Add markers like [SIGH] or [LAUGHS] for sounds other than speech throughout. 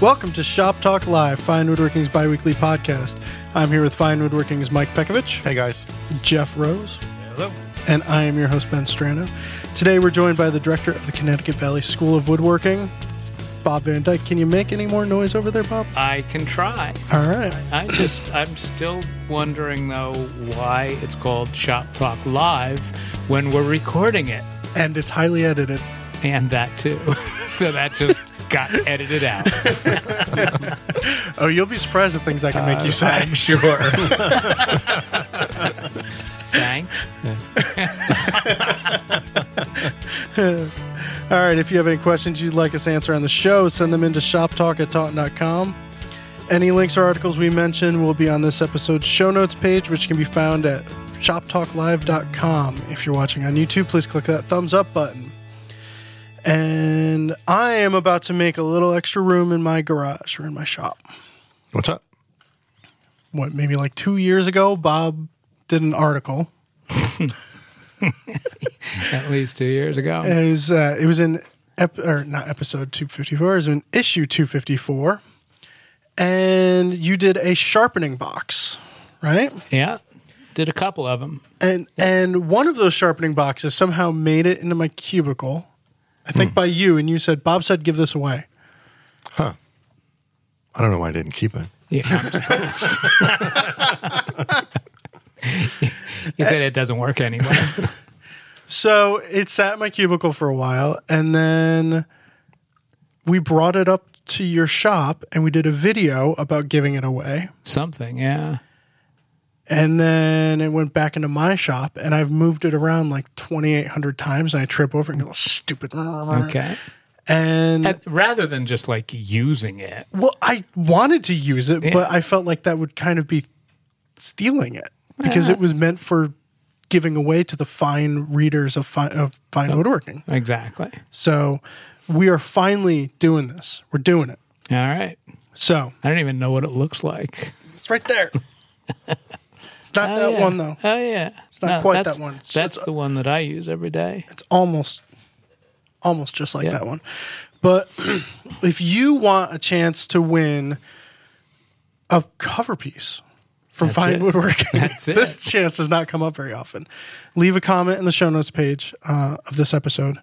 Welcome to Shop Talk Live, Fine Woodworking's biweekly podcast. I'm here with Fine Woodworking's Mike Pekovich, Hey guys. Jeff Rose, Hello. and I am your host, Ben Strano. Today we're joined by the director of the Connecticut Valley School of Woodworking, Bob Van Dyke. Can you make any more noise over there, Bob? I can try. All right. I just, I'm still wondering though why it's called Shop Talk Live when we're recording it, And it's highly edited. and that too. [LAUGHS] so that just got edited out. [LAUGHS] Oh, you'll be surprised at things I can make you uh, say. I'm sure. [LAUGHS] Thanks. [LAUGHS] All right, if you have any questions you'd like us to answer on the show, send them into shoptalk at taunton.com. Any links or articles we mention will be on this episode's show notes page, which can be found at shoptalklive.com. If you're watching on YouTube, please click that thumbs up button. And I am about to make a little extra room in my garage or in my shop. What's up? What, maybe like two years ago, Bob did an article. [LAUGHS] At least two years ago. It was uh, it was in ep- or not episode two fifty four. It was in issue two fifty four, and you did a sharpening box, right? Yeah. Did a couple of them. And and one of those sharpening boxes somehow made it into my cubicle. I think hmm. by you, and you said Bob said give this away. Huh. I don't know why I didn't keep it. Yeah. [LAUGHS] he said it doesn't work anymore. So it sat in my cubicle for a while, and then we brought it up to your shop, and we did a video about giving it away. Something, yeah. And then it went back into my shop and i've moved it around like 2800 times and i trip over and go stupid Okay. and And rather than just like using it. well i wanted to use it Yeah. but i felt like that would kind of be stealing it because it was meant for giving away to the fine readers of fine, of fine oh, woodworking Exactly. so we are finally doing this we're doing it All right. so I don't even know what it looks like. it's right there [LAUGHS] it's not that yeah. one though Oh yeah, it's not quite that one. So That's the one that I use every day. it's almost almost just like Yeah. that one but [CLEARS THROAT] if you want a chance to win a cover piece from That's fine it. woodworking [LAUGHS] That's [LAUGHS] this chance does not come up very often leave a comment in the show notes page uh, of this episode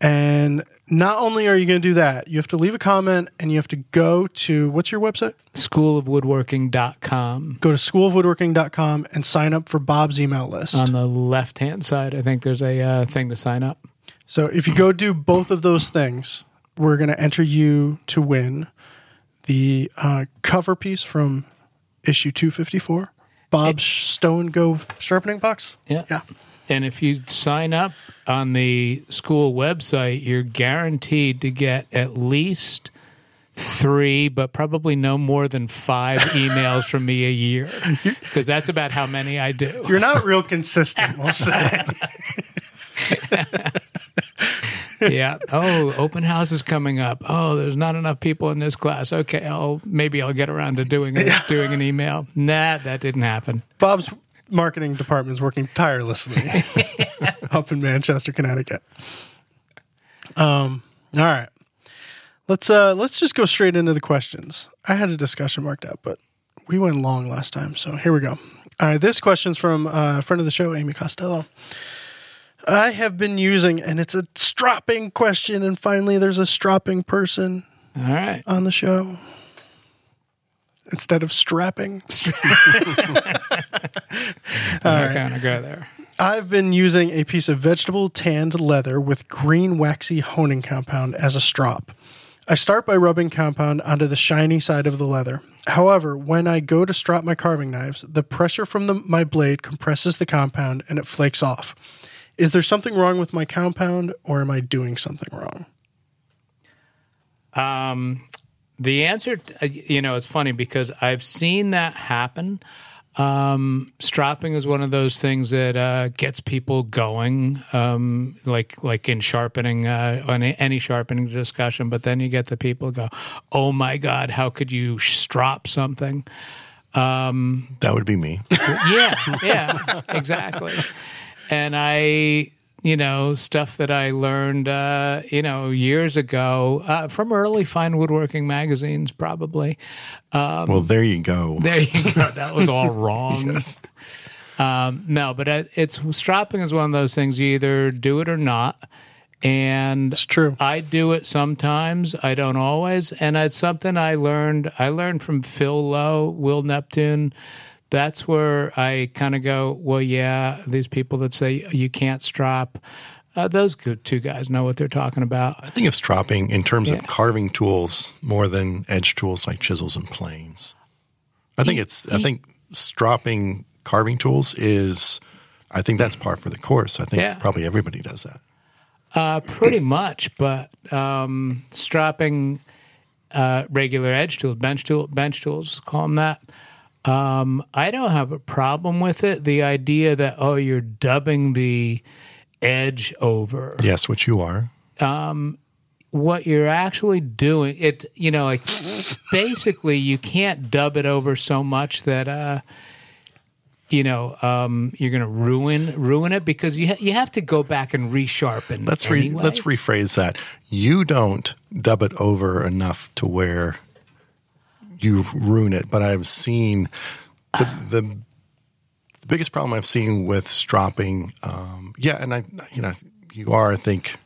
and not only are you going to do that you have to leave a comment and you have to go to what's your website Schoolofwoodworking.com. go to schoolofwoodworking.com and sign up for bob's email list On the left hand side, I think there's a uh, thing to sign up. So if you go do both of those things, we're going to enter you to win the uh, cover piece from issue 254, Bob's Stone Go Sharpening Box. Yeah. Yeah. And if you sign up on the school website, you're guaranteed to get at least three, but probably no more than five [LAUGHS] emails from me a year, because that's about how many I do. You're not real consistent, we'll say. [LAUGHS] yeah. Oh, open house is coming up. Oh, there's not enough people in this class. Okay, I'll maybe I'll get around to doing a, doing an email. Nah, that didn't happen. Bob's marketing department is working tirelessly [LAUGHS] up in Manchester, Connecticut. Um, all right. Let's uh let's just go straight into the questions. I had a discussion marked out, but we went long last time, so here we go. All right, this question's from uh, a friend of the show, Amy Costello. I have been using, and it's a stropping question, and finally there's a stropping person All right. on the show instead of strapping. [LAUGHS] I'm not gonna go there. I've been using a piece of vegetable tanned leather with green waxy honing compound as a strop. I start by rubbing compound onto the shiny side of the leather. However, when I go to strop my carving knives, the pressure from the, my blade compresses the compound and it flakes off. Is there something wrong with my compound or am I doing something wrong? Um, the answer, uh, you know, it's funny because I've seen that happen. Um, stropping is one of those things that uh, gets people going, um, like like in sharpening, uh, on any sharpening discussion. But then you get the people go, "Oh my God, how could you strop something?" That would be me. [LAUGHS] yeah, yeah, exactly. And I you know, stuff that I learned, uh, you know, years ago uh, from early fine woodworking magazines, probably. well, there you go. [LAUGHS] There you go. That was all [LAUGHS] wrong. Yes. Um, no, but it's stropping is one of those things. You either do it or not, and It's true. I do it sometimes. I don't always, and it's something I learned. I learned from Phil Lowe, Will Neptune. That's where I kind of go. Well, yeah, these people that say you can't strop, uh, those two guys know what they're talking about. I think of stropping in terms Yeah. of carving tools more than edge tools like chisels and planes. I think it's. I think stropping carving tools is. I think that's par for the course. I think Yeah. probably everybody does that. Uh, pretty much, but um, stropping uh, regular edge tools, bench tool, bench tools, call them that. Um, I don't have a problem with it. The idea that oh, you're dubbing the edge over. Yes, which you are. Um, What you're actually doing, it you know, like basically, you can't dub it over so much that. Uh, you know, um, you're going to ruin ruin it because you ha- you have to go back and resharpen. Let's re- anyway. let's rephrase that. You don't dub it over enough to where you ruin it, but I've seen the the, the biggest problem I've seen with stropping. Um, yeah, and I you know you are I think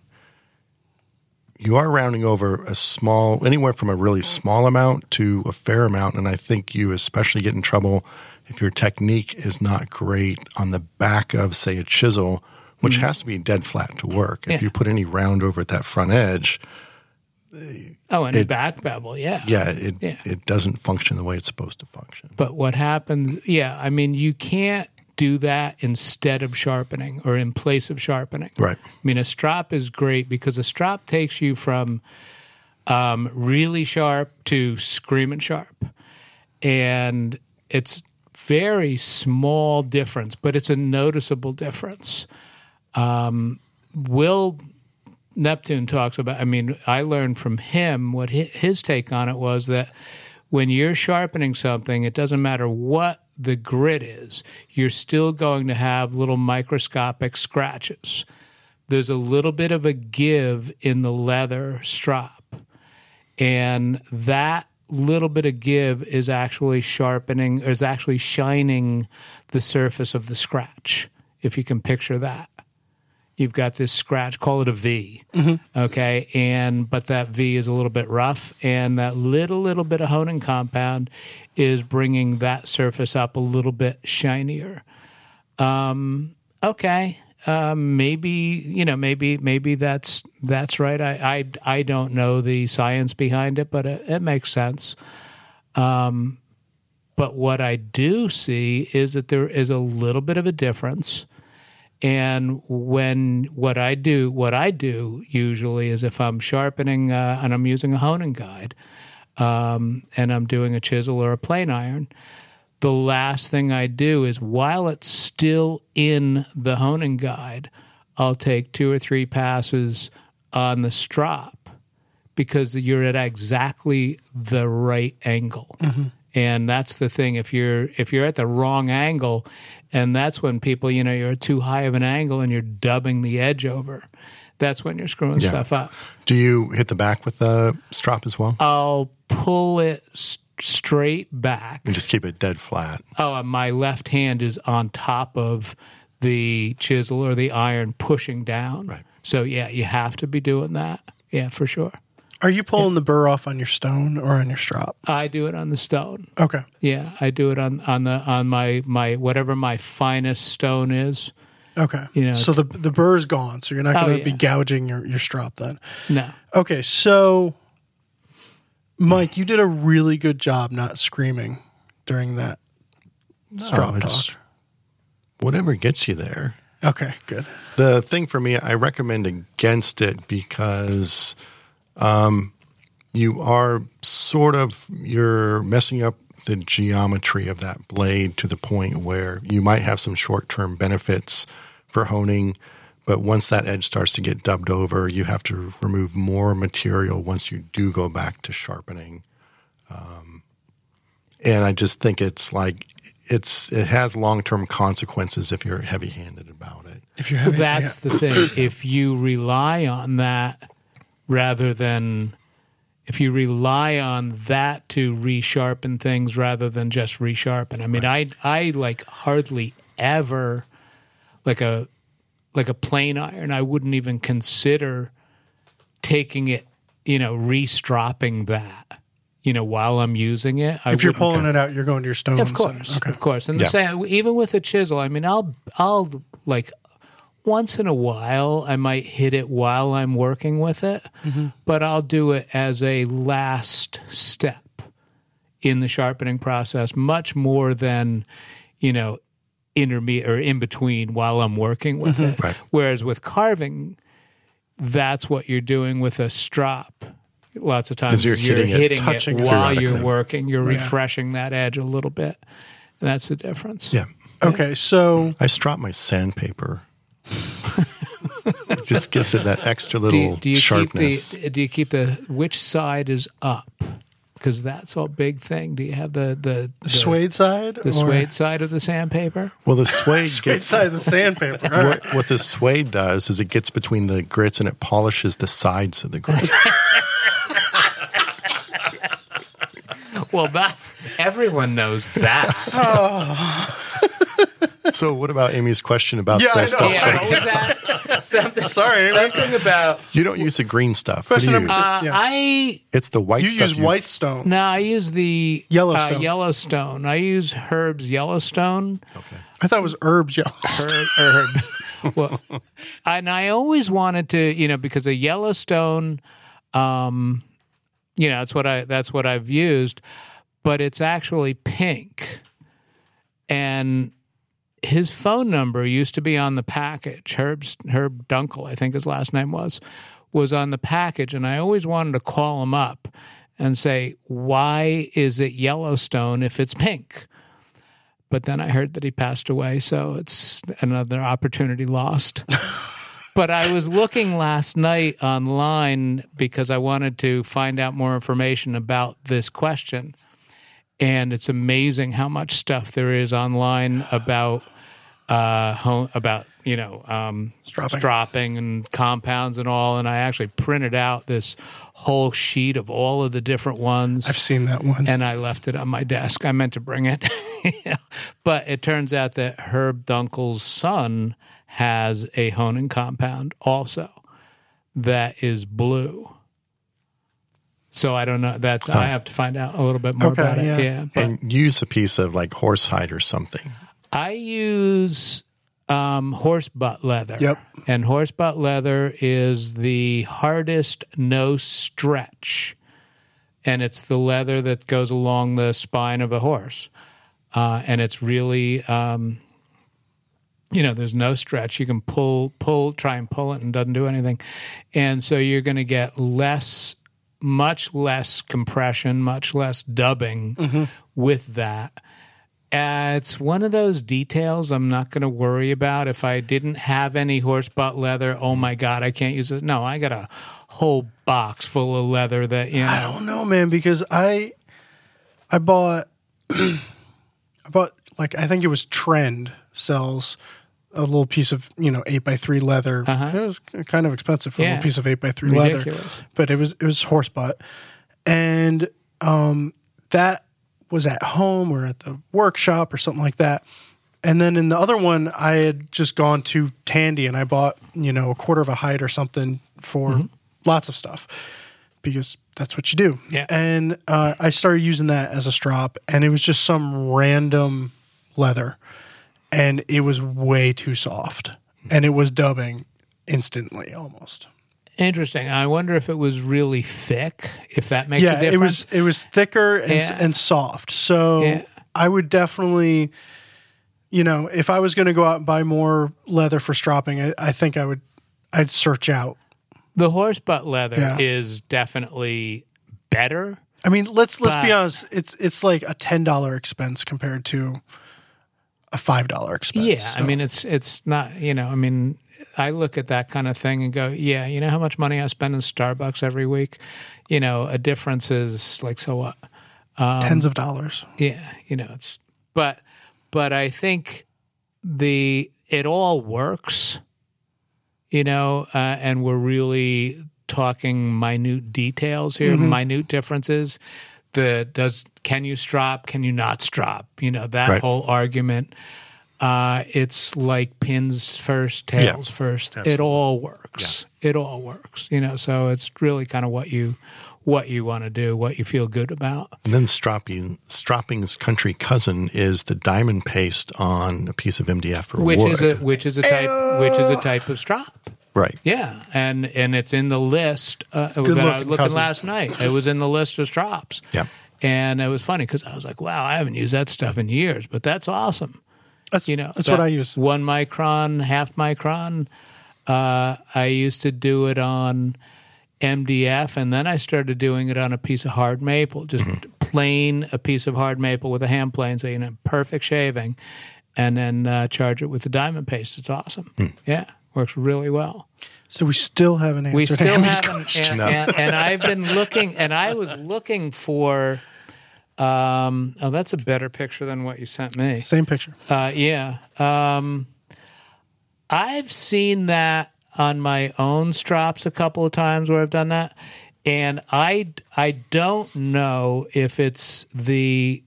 you are rounding over a small anywhere from a really small amount to a fair amount, and I think you especially get in trouble if your technique is not great on the back of say a chisel, which has to be dead flat to work. Yeah. If you put any round over at that front edge, Oh, and a It- back bevel, yeah. yeah, it Yeah. it doesn't function the way it's supposed to function. But what happens, yeah, I mean, you can't do that instead of sharpening or in place of sharpening. Right. I mean, a strop is great because a strop takes you from um, really sharp to screaming sharp. And it's very small difference, but it's a noticeable difference. Um, Will Neptune talks about. I mean, I learned from him what his take on it was that when you're sharpening something, it doesn't matter what the grit is, you're still going to have little microscopic scratches. There's a little bit of a give in the leather strop, and that little bit of give is actually sharpening, is actually shining the surface of the scratch. If you can picture that you've got this scratch call it a v okay? And but that v is a little bit rough and that little little bit of honing compound is bringing that surface up a little bit shinier. Um okay um maybe you know maybe maybe that's that's right. I i, I don't know the science behind it but it, it makes sense. Um but what i do see is that there is a little bit of a difference and when what I do, what I do usually is if I'm sharpening uh, and I'm using a honing guide, um, and I'm doing a chisel or a plane iron, the last thing I do is while it's still in the honing guide, I'll take two or three passes on the strop because you're at exactly the right angle. And that's the thing. If you're if you're at the wrong angle, and that's when people, you know, you're at too high of an angle and you're dubbing the edge over. That's when you're screwing Yeah. stuff up. Do you hit the back with the strop as well? I'll pull it s- straight back. and just keep it dead flat. Oh, my left hand is on top of the chisel or the iron pushing down. Right. So yeah, you have to be doing that. Yeah, for sure. Are you pulling the burr off on your stone or on your strop? I do it on the stone. Okay. Yeah, I do it on on the on my my whatever my finest stone is. Okay. You know, so the the burr's gone, so you're not Oh, going to be yeah. gouging your, your strop then. No. Okay, so Mike, you did a really good job not screaming during that strop it's- talk. Whatever gets you there. Okay, good. The thing for me, I recommend against it because um, you are sort of you're messing up the geometry of that blade to the point where you might have some short term benefits for honing, but once that edge starts to get dubbed over, you have to remove more material once you do go back to sharpening. Um, and I just think it's like it's it has long term consequences if you're heavy handed about it. If you're having, That's the thing. If you rely on that rather than if you rely on that to resharpen things rather than just resharpen. I mean, I I like hardly ever like a like a plane iron. I wouldn't even consider taking it, you know, restropping that. You know, while I'm using it, I if you're pulling it out, you're going to your stones. of course, okay. of course, and the same even with a chisel. I mean, I'll I'll like once in a while I might hit it while I'm working with it, Mm-hmm. but I'll do it as a last step in the sharpening process, much more than you know intermediate or in between while I'm working with Mm-hmm. it. Right. Whereas with carving, that's what you're doing with a strop. Lots of times you're hitting it, hitting touching it. while you're working. You're refreshing that edge a little bit. And that's the difference. Yeah. Okay, so I strop my sandpaper. It [LAUGHS] just gives it that extra Do little you, do you sharpness. keep the do you keep the which side is up? Because that's a big thing. Do you have the the, the suede side, the suede side of the sandpaper? well, the suede [LAUGHS] suede gets side of the sandpaper. All right. what, what the suede does is it gets between the grits and it polishes the sides of the grits. [LAUGHS] Well, that's everyone knows that. Oh. so, what about Amy's question about Yeah, I that know. stuff? yeah, what was that? [LAUGHS] Something. Sorry, Amy. something about. You don't use the green stuff. What do Question you number use? Uh, Yeah. I it's the white You stuff. use Whitestone. no, I use the Yellowstone. Uh, Yellowstone. I use Herb's Yellowstone. I thought it was herbs yellow. herb. herb. [LAUGHS] well, and I always wanted to, you know, because a Yellowstone, um, you know, that's what I that's what I've used, but it's actually pink, and his phone number used to be on the package. Herb's Herb Dunkel, I think his last name was, was on the package, and I always wanted to call him up and say, "Why is it Yellowstone if it's pink?" but then I heard that he passed away, so it's another opportunity lost. [LAUGHS] but I was looking last night online because I wanted to find out more information about this question. And it's amazing how much stuff there is online about uh home, about you know um Stropping. stropping and compounds and all and I actually printed out this whole sheet of all of the different ones I've seen that one. and I left it on my desk. I meant to bring it. [LAUGHS] but it turns out that Herb Dunkel's son has a honing compound also that is blue. So I don't know. That's I have to find out a little bit more Okay, about it. yeah. Yeah. But and use a piece of like horsehide or something. I use um, horse butt leather. Yep. And horse butt leather is the hardest no stretch. And it's the leather that goes along the spine of a horse. Uh, and it's really, um, you know, there's no stretch. You can pull, pull, try and pull it and it doesn't do anything. And so you're going to get less, much less compression, much less dubbing with that. Uh, it's one of those details I'm not going to worry about. If I didn't have any horse butt leather, oh my god, I can't use it. No, I got a whole box full of leather that you know. I don't know, man, because I I bought [CLEARS THROAT] I bought like I think it was Trend sells a little piece of you know eight by three leather. It was kind of expensive for a Uh-huh. Little piece of eight by three Ridiculous. leather, but it was it was horse butt, and um, that was at home or at the workshop or something like that. And then in the other one, I had just gone to Tandy and I bought you know a quarter of a hide or something for Mm-hmm. lots of stuff because that's what you do. Yeah. And uh, I started using that as a strop, and it was just some random leather, and it was way too soft, and it was dubbing instantly almost. Interesting. I wonder if it was really thick. If that makes a yeah, difference. it was it was thicker and, Yeah. and soft. So Yeah. I would definitely, you know, if I was going to go out and buy more leather for stropping, I, I think I would I'd search out. the horse butt leather Yeah. is definitely better. I mean, let's let's be honest. It's it's like a ten dollar expense compared to a five dollar expense. Yeah, I mean it's it's not you know I mean I look at that kind of thing and go yeah you know how much money I spend in Starbucks every week, you know a difference is like so what tens of dollars. yeah you know it's but but I think the it all works, you know, uh, and we're really talking minute details here, minute differences. The does can you strop? Can you not strop? You know that Right. whole argument. Uh, it's like pins first, tails first. It all works. It all works. You know, so it's really kind of what you what you want to do, what you feel good about. And then stropping, stropping's country cousin is the diamond paste on a piece of MDF or which wood. is a which is a type which is a type of strop. right. Yeah, and and it's in the list uh, that I was looking looking cousin. last night. It was in the list of strops. Yeah. and it was funny because I was like, "Wow, I haven't used that stuff in years, but that's awesome." That's You know, that's what I use. One micron, half micron. Uh, I used to do it on MDF, and then I started doing it on a piece of hard maple, just Mm-hmm. plain a piece of hard maple with a hand plane, so you know, perfect shaving, and then uh, charge it with the diamond paste. It's awesome. Hmm. Yeah, works really well. So we still haven't answered We still question. and, and, and I've been looking, and I was looking for. Um, oh, that's a better picture than what you sent me. Same picture. Uh, yeah. Um, I've seen that on my own strops a couple of times where I've done that. And I, I don't know if it's the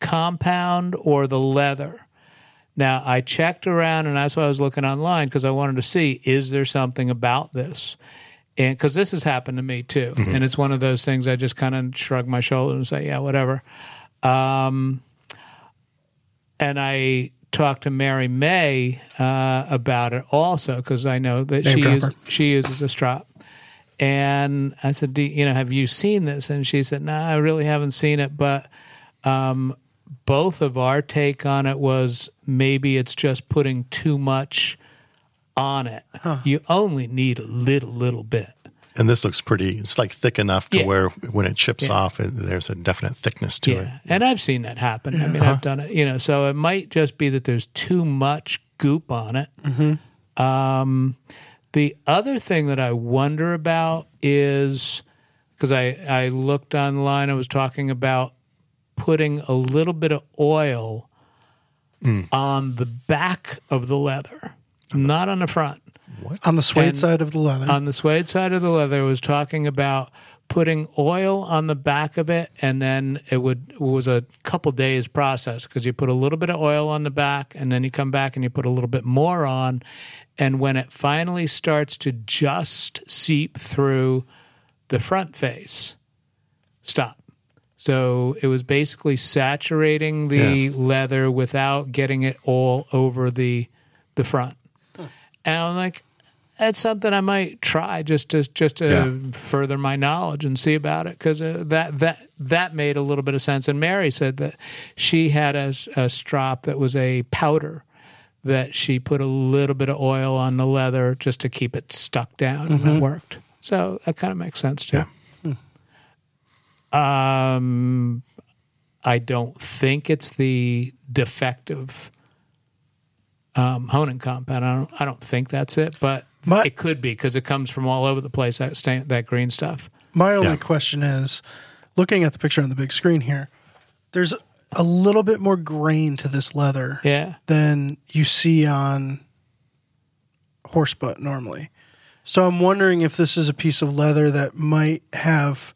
compound or the leather. Now, I checked around and that's why I was looking online because I wanted to see is there something about this? And because this has happened to me too. And it's one of those things I just kind of shrug my shoulders and say, yeah, whatever. Um, and I talked to Mary May uh, about it also because I know that Name she uses, she uses a strop. And I said, Do, you know, have you seen this? And she said, No, I really haven't seen it. But um, both of our take on it was maybe it's just putting too much on it. You only need a little, little bit. And this looks pretty, it's like thick enough to Yeah. where when it chips Yeah. off, it, there's a definite thickness to it. Yeah, and I've seen that happen. I mean, I've done it. You know, so it might just be that there's too much goop on it. Um, the other thing that I wonder about is because I I looked online. I was talking about putting a little bit of oil on the back of the leather, not on the front. On the suede And- side of the leather. on the suede side of the leather was talking about putting oil on the back of it and then it would it was a couple days process because you put a little bit of oil on the back and then you come back and you put a little bit more on. And when it finally starts to just seep through the front face stop. So it was basically saturating the leather without getting it all over the the front and I'm like, that's something I might try just to just to Yeah. further my knowledge and see about it because uh, that that that made a little bit of sense. And Mary said that she had a, a strop that was a powder that she put a little bit of oil on the leather just to keep it stuck down, and it worked. So that kind of makes sense too. Um, I don't think it's the defective um, honing compound. I don't. I don't think that's it, but My- it could be because it comes from all over the place. That stain, that green stuff. My only Yeah. question is looking at the picture on the big screen here, there's a little bit more grain to this leather Yeah. than you see on horse butt normally. So I'm wondering if this is a piece of leather that might have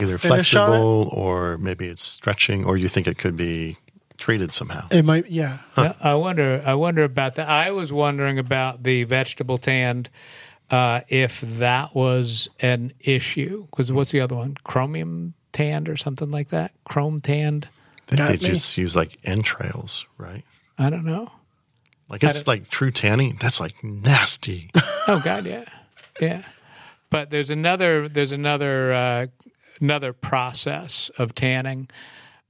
Either Finish on it? flexible or maybe it's stretching, or you think it could be treated somehow. it might yeah. Yeah, I wonder. I wonder about that. I was wondering about the vegetable tanned. Uh, if that was an issue, because what's the other one? Chromium tanned or something like that. Chrome tanned. I think Got they just use like entrails, right? I don't know. Like it's like true tanning. That's like nasty. [LAUGHS] Oh God, yeah, yeah. But there's another there's another uh, another process of tanning,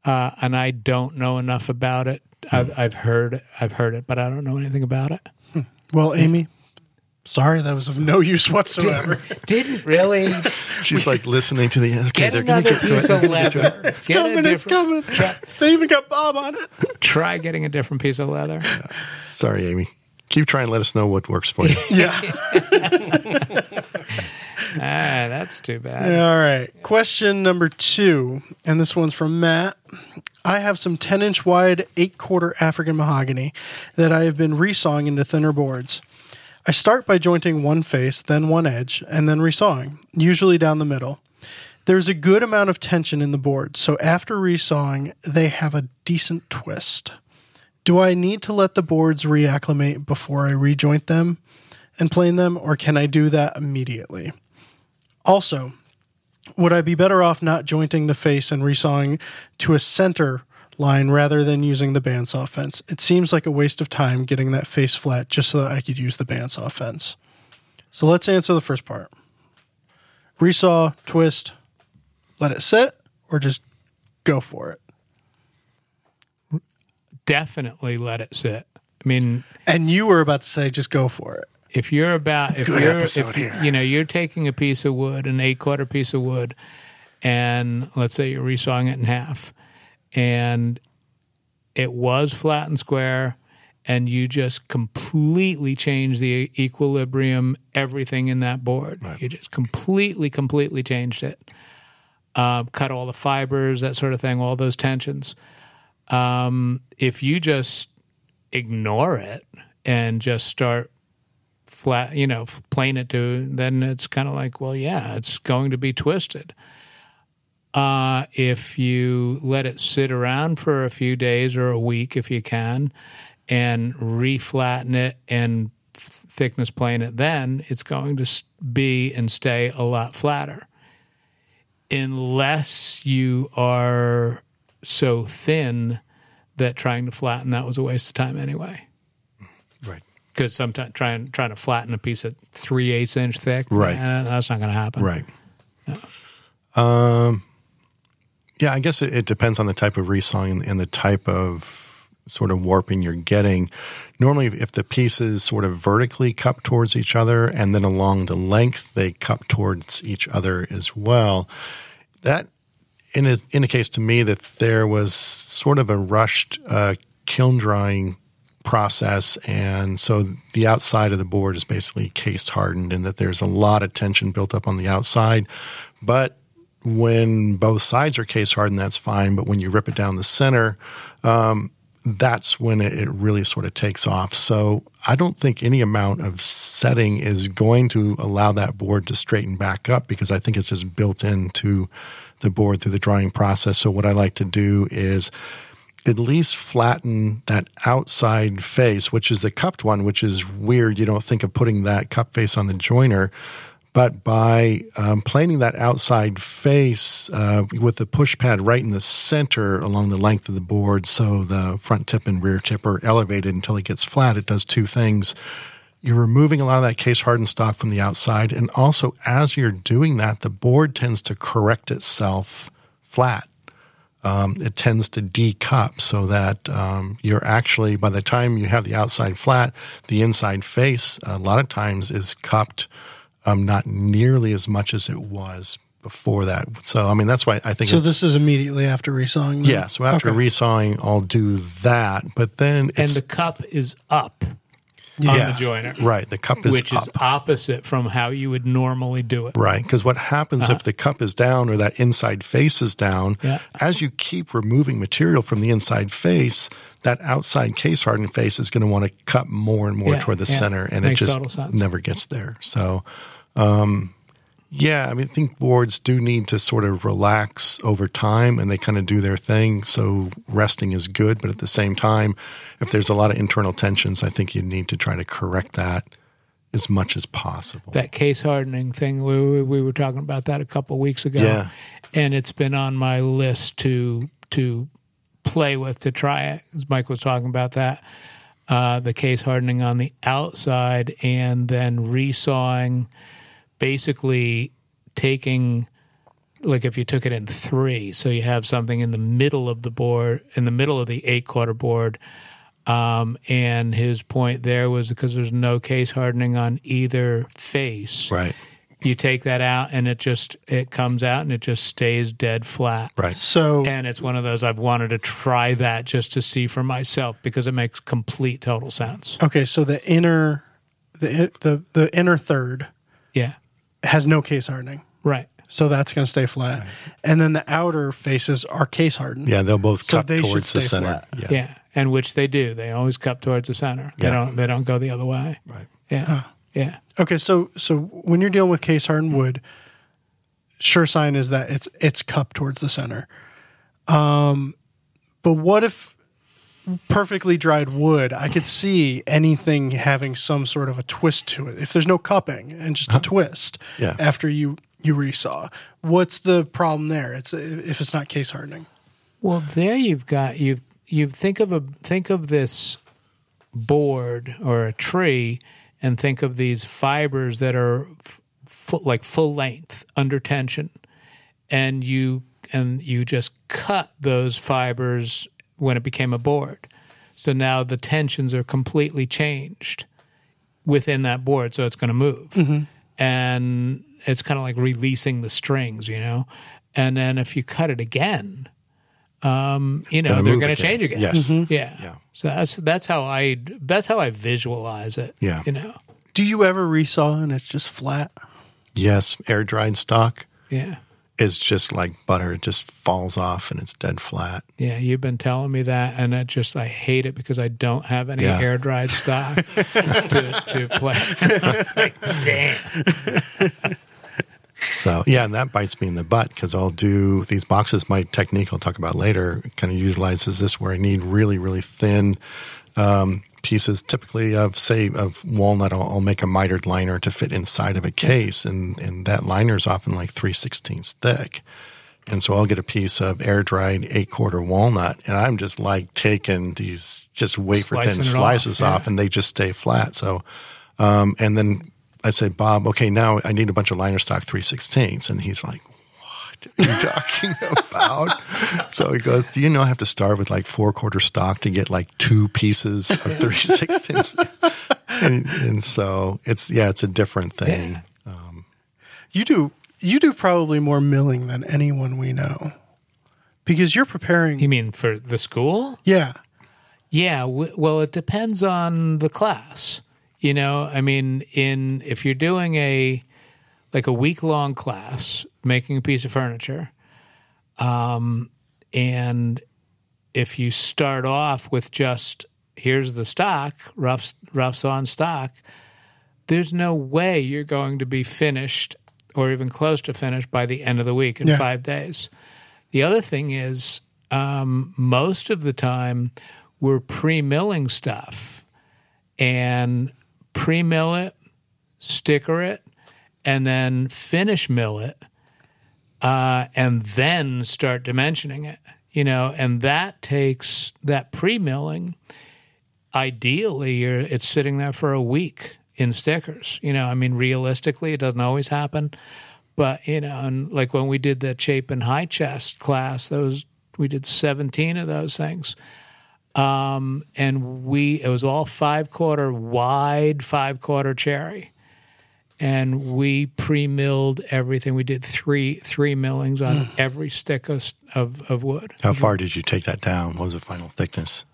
uh, and I don't know enough about it. I've, I've heard I've heard it, but I don't know anything about it. Well, Amy, sorry that was of no use whatsoever. Didn't really [LAUGHS] She's like listening to the. Okay, get they're gonna another get to piece it. of leather. [LAUGHS] It's Get coming, it's coming. Try, They even got Bob on it. try getting a different piece of leather. Sorry, Amy. Keep trying. Let us know what works for you. [LAUGHS] Yeah. Ah, that's too bad. All right. Question number two, and this one's from Matt. I have some 10 inch wide, 8 quarter African mahogany that I have been resawing into thinner boards. I start by jointing one face, then one edge, and then resawing, usually down the middle. There's a good amount of tension in the board, so after resawing, they have a decent twist. Do I need to let the boards reacclimate before I rejoint them and plane them, or can I do that immediately? Also, would I be better off not jointing the face and resawing to a center line rather than using the bandsaw fence? It seems like a waste of time getting that face flat just so that I could use the bandsaw fence. So let's answer the first part. Resaw, twist, let it sit, or just go for it. Definitely let it sit. I mean, And you were about to say just go for it. If you're about if you're if you, here. you know you're taking a piece of wood an eight quarter piece of wood and let's say you're resawing it in half and it was flat and square and you just completely change the equilibrium everything in that board Right. you just completely completely changed it uh, cut all the fibers that sort of thing all those tensions um, if you just ignore it and just start flat, you know, plane it to, then it's kind of like, well, yeah, it's going to be twisted. Uh, if you let it sit around for a few days or a week, if you can, and reflatten it and thickness plane it, then it's going to be and stay a lot flatter. Unless you are so thin that trying to flatten that was a waste of time anyway. Because sometimes trying trying to flatten a piece of three eighths inch thick, Right. eh, that's not going to happen. Right. Um, yeah, I guess it, it depends on the type of resawing and, and the type of sort of warping you're getting. Normally, if- the pieces sort of vertically cup towards each other and then along the length they cup towards each other as well, that in is, indicates to me that there was sort of a rushed uh, kiln drying process, and so the outside of the board is basically case hardened, and that there's a lot of tension built up on the outside. But when both sides are case hardened, that's fine. But when you rip it down the center, um, that's when it, really sort of takes off. So I don't think any amount of setting is going to allow that board to straighten back up because I think it's just built into the board through the drying process. So what I like to do is at least flatten that outside face, which is the cupped one, which is weird. You don't think of putting that cup face on the jointer. But by um, planing that outside face uh, with the push pad right in the center along the length of the board, so the front tip and rear tip are elevated until it gets flat, it does two things. You're removing a lot of that case hardened stock from the outside. And also, as you're doing that, the board tends to correct itself flat um, it tends to decup so that um, you're actually, by the time you have the outside flat, the inside face a lot of times is cupped um, not nearly as much as it was before that. So, I mean, that's why I think So it's. this is immediately after resawing. then? yeah, so after Okay. resawing, I'll do that. But then And the cup is up yes, the jointer. Right, the cup is which up. is opposite from how you would normally do it. Right. Because what happens if the cup is down or that inside face is down, Yeah. as you keep removing material from the inside face, that outside case hardened face is going to want to cut more and more Yeah, toward the yeah. center, and Makes it just never gets there. So, um, yeah, I mean, I think boards do need to sort of relax over time and they kind of do their thing. So, resting is good, but at the same time, if there's a lot of internal tensions, I think you need to try to correct that as much as possible. That case hardening thing, we, we, we were talking about that a couple of weeks ago. Yeah. And it's been on my list to to play with to try it. As Mike was talking about that. Uh, the case hardening on the outside and then resawing, basically taking like if you took it in three, so you have something in the middle of the board, in the middle of the eight quarter board. Um, and his point there was because there's no case hardening on either face. Right. You take that out and it just it comes out and it just stays dead flat. Right. So And it's one of those I've wanted to try that just to see for myself because it makes complete total sense. okay, so the inner, the the the inner third. Has no case hardening. Right. So that's going to stay flat. And then the outer faces are case hardened. Yeah, they'll both So cut they towards the center. flat. Yeah. Yeah. And which they do. They always cup towards the center. They Yeah. don't they don't go the other way. Right. Yeah. Yeah. Okay, so so when you're dealing with case hardened wood, sure sign is that it's it's cupped towards the center. Um, but what if perfectly dried wood? I could see anything having some sort of a twist to it. If there's no cupping and just a twist, Yeah. After you you resaw, what's the problem there? It's if it's not case hardening. Well, there you've got you you think of a think of this board or a tree and think of these fibers that are f- full, like full length under tension and you and you just cut those fibers when it became a board so now the tensions are completely changed within that board so it's going to move and it's kind of like releasing the strings you know and then if you cut it again um, you know gonna they're going to change again Yes. Mhm. yeah. Yeah. So that's that's how I that's how I visualize it. Yeah. You know. Do you ever resaw and it's just flat? Yes, air dried stock Yeah. Is just like butter. It just falls off and it's dead flat. Yeah. You've been telling me that, and I just I hate it because I don't have any Yeah. air dried stock [LAUGHS] to to play. [LAUGHS] it's like damn. [LAUGHS] So yeah, and that bites me in the butt because I'll do these boxes. My technique I'll talk about later kind of utilizes this where I need really really thin um, pieces, typically of say of walnut. I'll, I'll make a mitered liner to fit inside of a case, and and that liner is often like three sixteenths thick. And so I'll get a piece of air dried eight quarter walnut, and I'm just like taking these just wafer thin it off, slices yeah. off, and they just stay flat. So, um, and then I say, Bob, okay, now I need a bunch of liner stock 316s. And he's like, what are you talking about? so he goes, do you know I have to start with like four quarter stock to get like two pieces of 316s? [LAUGHS] and, and so it's, yeah, it's a different thing. Yeah. You do you do probably more milling than anyone we know. Because you're preparing You mean for the school? Yeah. Yeah, w- well, it depends on the class. You know, I mean, in if you're doing a like a week long class making a piece of furniture, um, and if you start off with just here's the stock, roughs roughs on stock, there's no way you're going to be finished or even close to finished by the end of the week in Yeah. five days. The other thing is, um, most of the time, we're pre milling stuff and pre mill it, sticker it, and then finish mill it, uh, and then start dimensioning it. You know, and that takes that pre milling. Ideally, it's sitting there for a week in stickers. You know, I mean, realistically, it doesn't always happen, but you know, and like when we did the Chapin high chest class, those we did seventeen of those things Um, and we it was all five quarter wide five quarter cherry and we pre-milled everything we did three three millings on [SIGHS] every stick of, of, of wood How far did you take that down? What was the final thickness?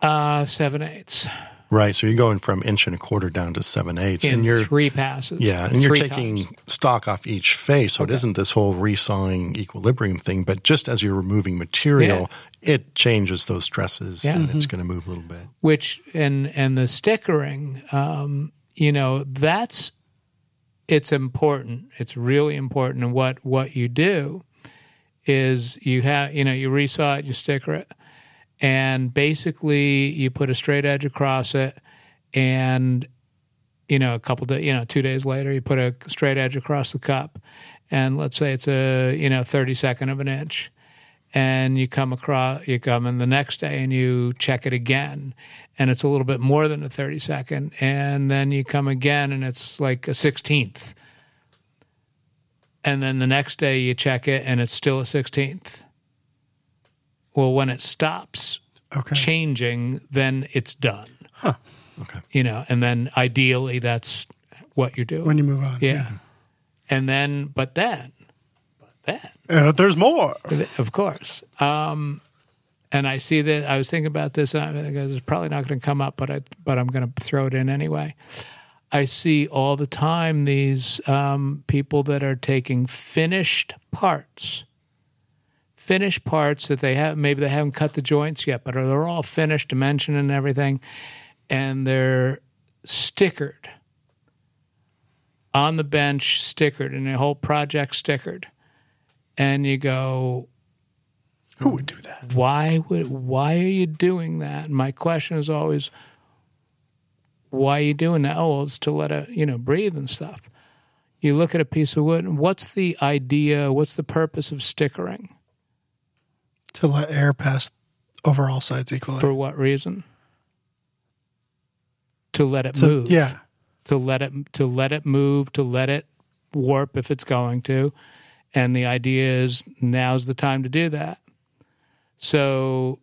uh seven eighths Right. So you're going from inch and a quarter down to seven eighths. in and you're, three passes Yeah, and you're taking times. stock off each face, so it isn't this whole resawing equilibrium thing. But just as you're removing material, it changes those stresses, Yeah. and it's going to move a little bit. which and and the stickering um you know that's it's important. It's really important. And what what you do is you have you know you resaw it you sticker it and basically you put a straight edge across it and you know a couple days you know two days later you put a straight edge across the cup. And let's say it's a you know 32nd of an inch and you come across you come in the next day and you check it again and it's a little bit more than a 32nd and then you come again and it's like a 16th and then the next day you check it and it's still a 16th well when it stops Okay. changing then it's done Huh. Okay. you know and then ideally that's what you're doing when you move on. yeah and then but then Uh, there's more. of course. Um, and I see that I was thinking about this. And I think it's probably not going to come up, but I but I'm going to throw it in anyway. I see all the time these um, people that are taking finished parts, finished parts that they have. Maybe they haven't cut the joints yet, but they're all finished, dimension and everything, and they're stickered on the bench, stickered, and the whole project stickered. And you go, Who would do that? why would why are you doing that? And my question is always, why are you doing that? Oh, well, it's to let it you know breathe and stuff. You look at a piece of wood, and what's the idea? What's the purpose of stickering? To let air pass over all sides equally. For what reason? To let it So- move. yeah. To let it to let it move, to let it warp if it's going to. And the idea is now's the time to do that. So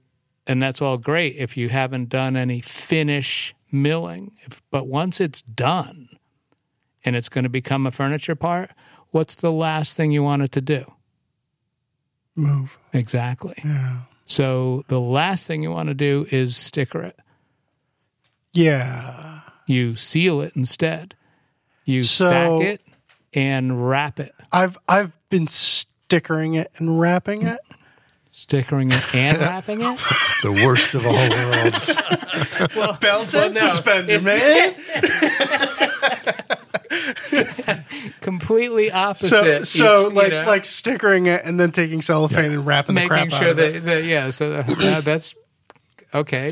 and that's all great if you haven't done any finish milling. If, but once it's done and it's going to become a furniture part, what's the last thing you want it to do? Move. Exactly. Yeah. So the last thing you want to do is sticker it. Yeah. You seal it instead. You So- stack it and wrap it. I've I've been stickering it and wrapping it. Stickering it and [LAUGHS] wrapping it. The worst of all worlds. well, Belt and no, suspender, man. [LAUGHS] Completely opposite. So so each, you like know, like stickering it and then taking cellophane and wrapping the crap making out sure of it. that, that yeah. So that, [CLEARS THROAT] uh, that's okay.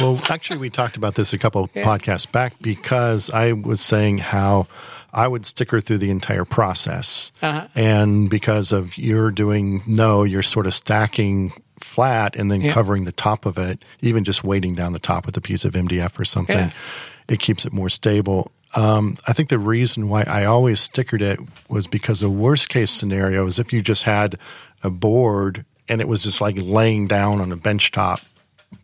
well, actually, we talked about this a couple podcasts back because I was saying how I would sticker through the entire process. Uh-huh. And because of you're doing no, you're sort of stacking flat and then Yeah. covering the top of it, even just weighting down the top with a piece of MDF or something, Yeah. it keeps it more stable. Um, I think the reason why I always stickered it was because the worst case scenario is if you just had a board and it was just like laying down on a bench top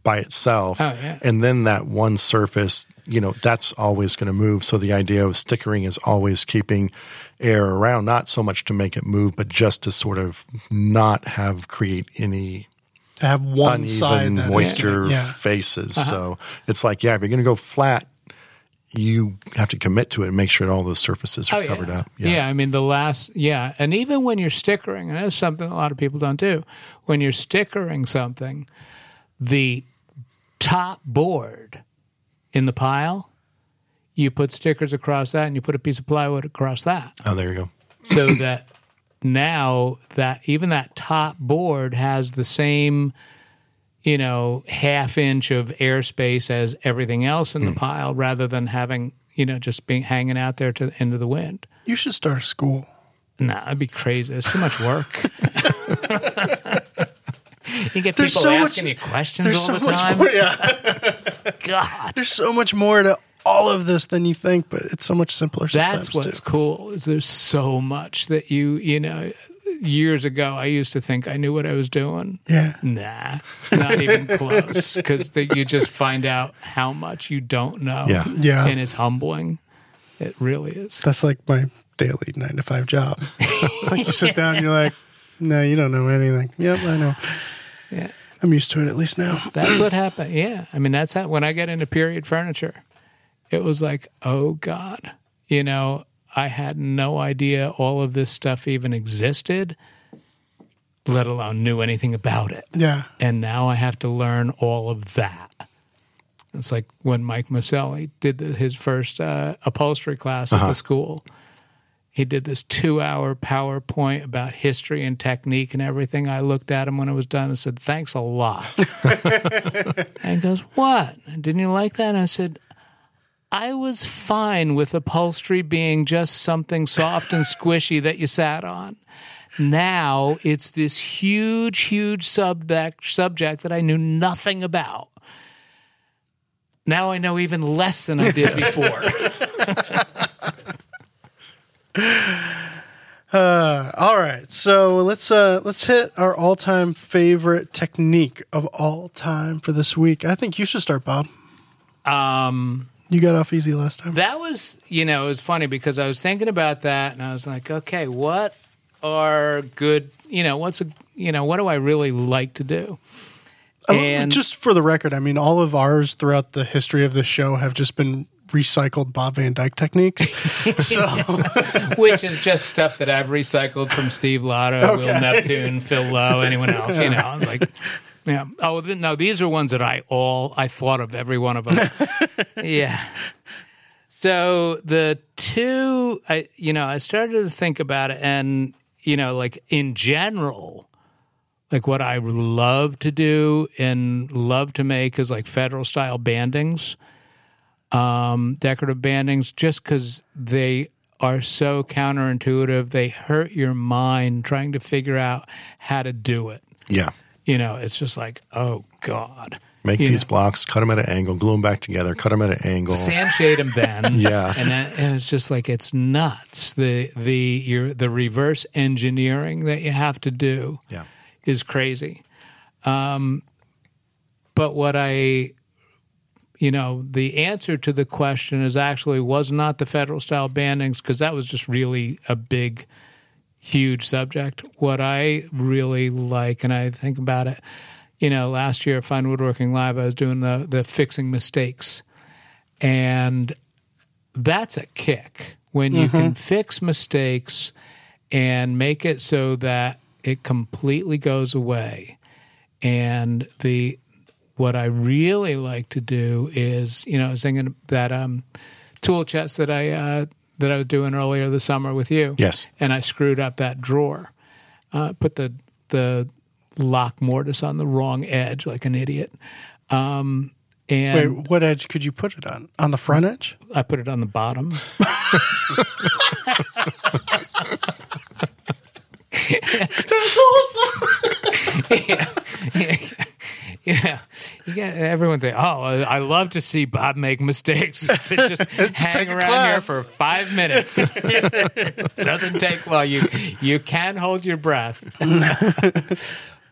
by itself Oh, yeah. and then that one surface you know that's always going to move so the idea of stickering is always keeping air around not so much to make it move but just to sort of not have create any to have one side uneven that moisture yeah. faces uh-huh. so it's like yeah if you're going to go flat you have to commit to it and make sure that all those surfaces are Oh, covered yeah. up Yeah. I mean the last yeah, and even when you're stickering, and that's something a lot of people don't do. When you're stickering something, the top board in the pile, you put stickers across that, and you put a piece of plywood across that, oh there you go so [COUGHS] that now that even that top board has the same you know half inch of airspace as everything else in the hmm. pile rather than having you know just being hanging out there to the end of the wind You should start a school. Nah, that'd be crazy. It's too much work. [LAUGHS] [LAUGHS] [LAUGHS] you get There's people so asking much- you questions There's all so the much time. more. Yeah. [LAUGHS] God, There's so much more to all of this than you think, but it's so much simpler. that's what's too. cool. Is there's so much that you you know. Years ago, I used to think I knew what I was doing. Yeah. Nah, not even [LAUGHS] close. Because you just find out how much you don't know. Yeah. Yeah. and it's humbling. It really is. That's like my daily nine to five job. like you sit down and you're like, no, you don't know anything. Yep, I know. Yeah. I'm used to it at least now. That's what happened. Yeah. I mean, that's how, when I got into period furniture, it was like, oh God, you know, I had no idea all of this stuff even existed, let alone knew anything about it. Yeah. And now I have to learn all of that. It's like when Mike Mascelli did the, his first uh, upholstery class at the school. He did this two hour PowerPoint about history and technique and everything. I looked at him when it was done and said, Thanks a lot. [LAUGHS] and he goes, What? Didn't you like that? And I said, I was fine with upholstery being just something soft and squishy that you sat on. Now it's this huge, huge subject subject that I knew nothing about. Now I know even less than I did [LAUGHS] before. [SIGHS] All right. So let's uh let's hit our all time favorite technique of all time for this week. I think you should start, Bob. um, You got off easy last time. that was, you know, it was funny because I was thinking about that and I was like, okay, what are good, you know, what's a, you know, what do I really like to do? Uh, And just for the record, I mean, all of ours throughout the history of the show have just been recycled Bob Van Dyke techniques. [LAUGHS] so [LAUGHS] which is just stuff that I've recycled from Steve Latta, Will Neptune, Phil Lowe, anyone else. You know, like yeah. Oh no, these are ones that I all I thought of every one of them. [LAUGHS] yeah. So the two, I you know, I started to think about it, and you know, like in general, like what I love to do and love to make is like federal style bandings, um, decorative bandings, just because they are so counterintuitive. They hurt your mind trying to figure out how to do it. Yeah. You know, it's just like, oh God. Make You these know. blocks, cut them at an angle, glue them back together, cut them at an angle. Sand shade them then. [LAUGHS] Yeah. And, and it's just like it's nuts. The the your the reverse engineering that you have to do Yeah. is crazy. Um, but what I, you know, the answer to the question is actually was not the federal style bandings because that was just really a big, huge subject. What I really like, and I think about it, you know, last year at Fine Woodworking Live, I was doing the the fixing mistakes, and that's a kick when you can mm-hmm. fix mistakes and make it so that it completely goes away. And the what I really like to do is, you know, I was thinking that um, tool chest that I uh, that I was doing earlier this summer with you. Yes. and I screwed up that drawer. Uh, put the the lock mortise on the wrong edge, like an idiot. Um, and wait, what edge could you put it on? On the front edge? I put it on the bottom. [LAUGHS] [LAUGHS] yeah. Yeah, [LAUGHS] you get everyone think, oh, I love to see Bob make mistakes. [LAUGHS] So just, hang around here for five minutes. [LAUGHS] Doesn't take long. You you can hold your breath.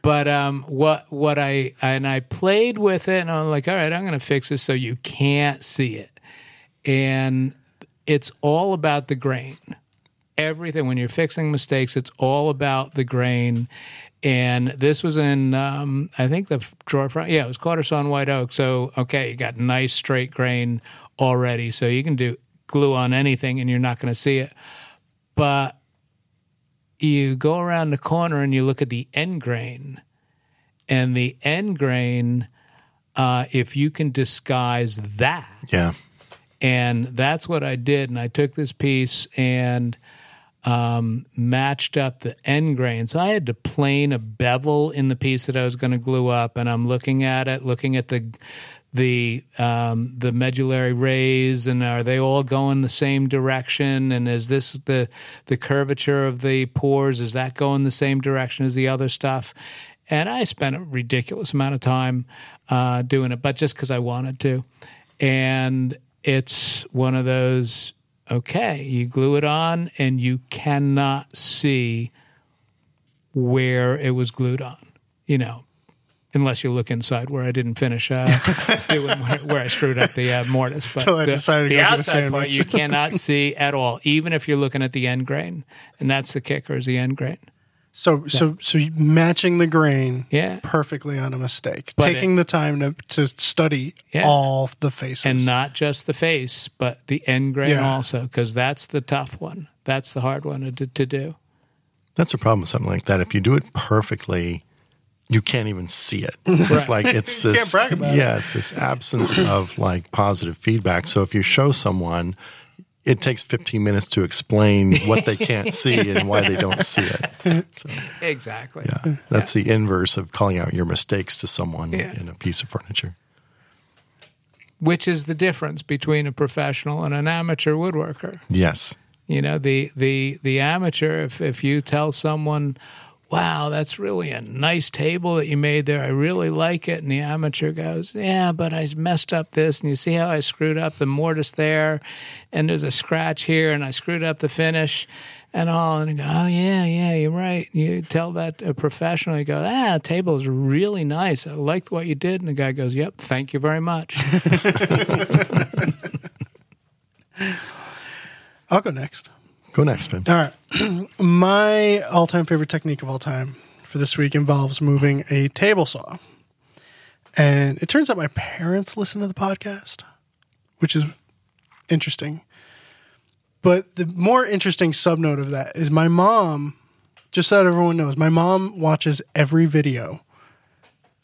but um, what what I and I played with it, and I'm like, all right, I'm going to fix this so you can't see it, and it's all about the grain everything when you're fixing mistakes it's all about the grain and this was in um, i think the drawer front yeah it was quarter sawn white oak so okay you got nice straight grain already so you can do glue on anything and you're not going to see it but you go around the corner and you look at the end grain and the end grain uh, if you can disguise that Yeah. and that's what I did. And I took this piece and um, matched up the end grain. So I had to plane a bevel in the piece that I was going to glue up, and I'm looking at it, looking at the the um, the medullary rays, and are they all going the same direction? And is this the the curvature of the pores? Is that going the same direction as the other stuff? And I spent a ridiculous amount of time uh, doing it, but just because I wanted to. And it's one of those okay, you glue it on and you cannot see where it was glued on, you know, unless you look inside where I didn't finish uh, [LAUGHS] doing where, where I screwed up the uh, mortise. But I the, decided to the go get a outside part you cannot see at all, even if you're looking at the end grain. And that's the kicker is the end grain. So so so matching the grain Yeah. perfectly on a mistake. But Taking the time to to study Yeah. all the faces. and not just the face, but the end grain Yeah. also, because that's the tough one. That's the hard one to, to do. That's a problem with something like that. If you do it perfectly, you can't even see it. [LAUGHS] It's like it's [LAUGHS] You this can't brag about it. it's this absence of like positive feedback. So if you show someone, it takes 15 minutes to explain what they can't see [LAUGHS] and why they don't see it. So, Exactly. yeah, that's the inverse of calling out your mistakes to someone Yeah. in a piece of furniture. Which is the difference between a professional and an amateur woodworker. Yes. You know, the the the amateur, if if you tell someone, Wow, that's really a nice table that you made there. I really like it. And the amateur goes, Yeah, but I messed up this. And you see how I screwed up the mortise there, and there's a scratch here, and I screwed up the finish and all. And you go, Oh, yeah, yeah, you're right. You tell that a professional, you go, Ah, the table is really nice. I liked what you did. And the guy goes, Yep, thank you very much. [LAUGHS] I'll go next. Go next, Ben. All right. [CLEARS THROAT] My all time favorite technique of all time for this week involves moving a table saw. And it turns out my parents listen to the podcast, which is interesting. But the more interesting subnote of that is my mom, just so that everyone knows, my mom watches every video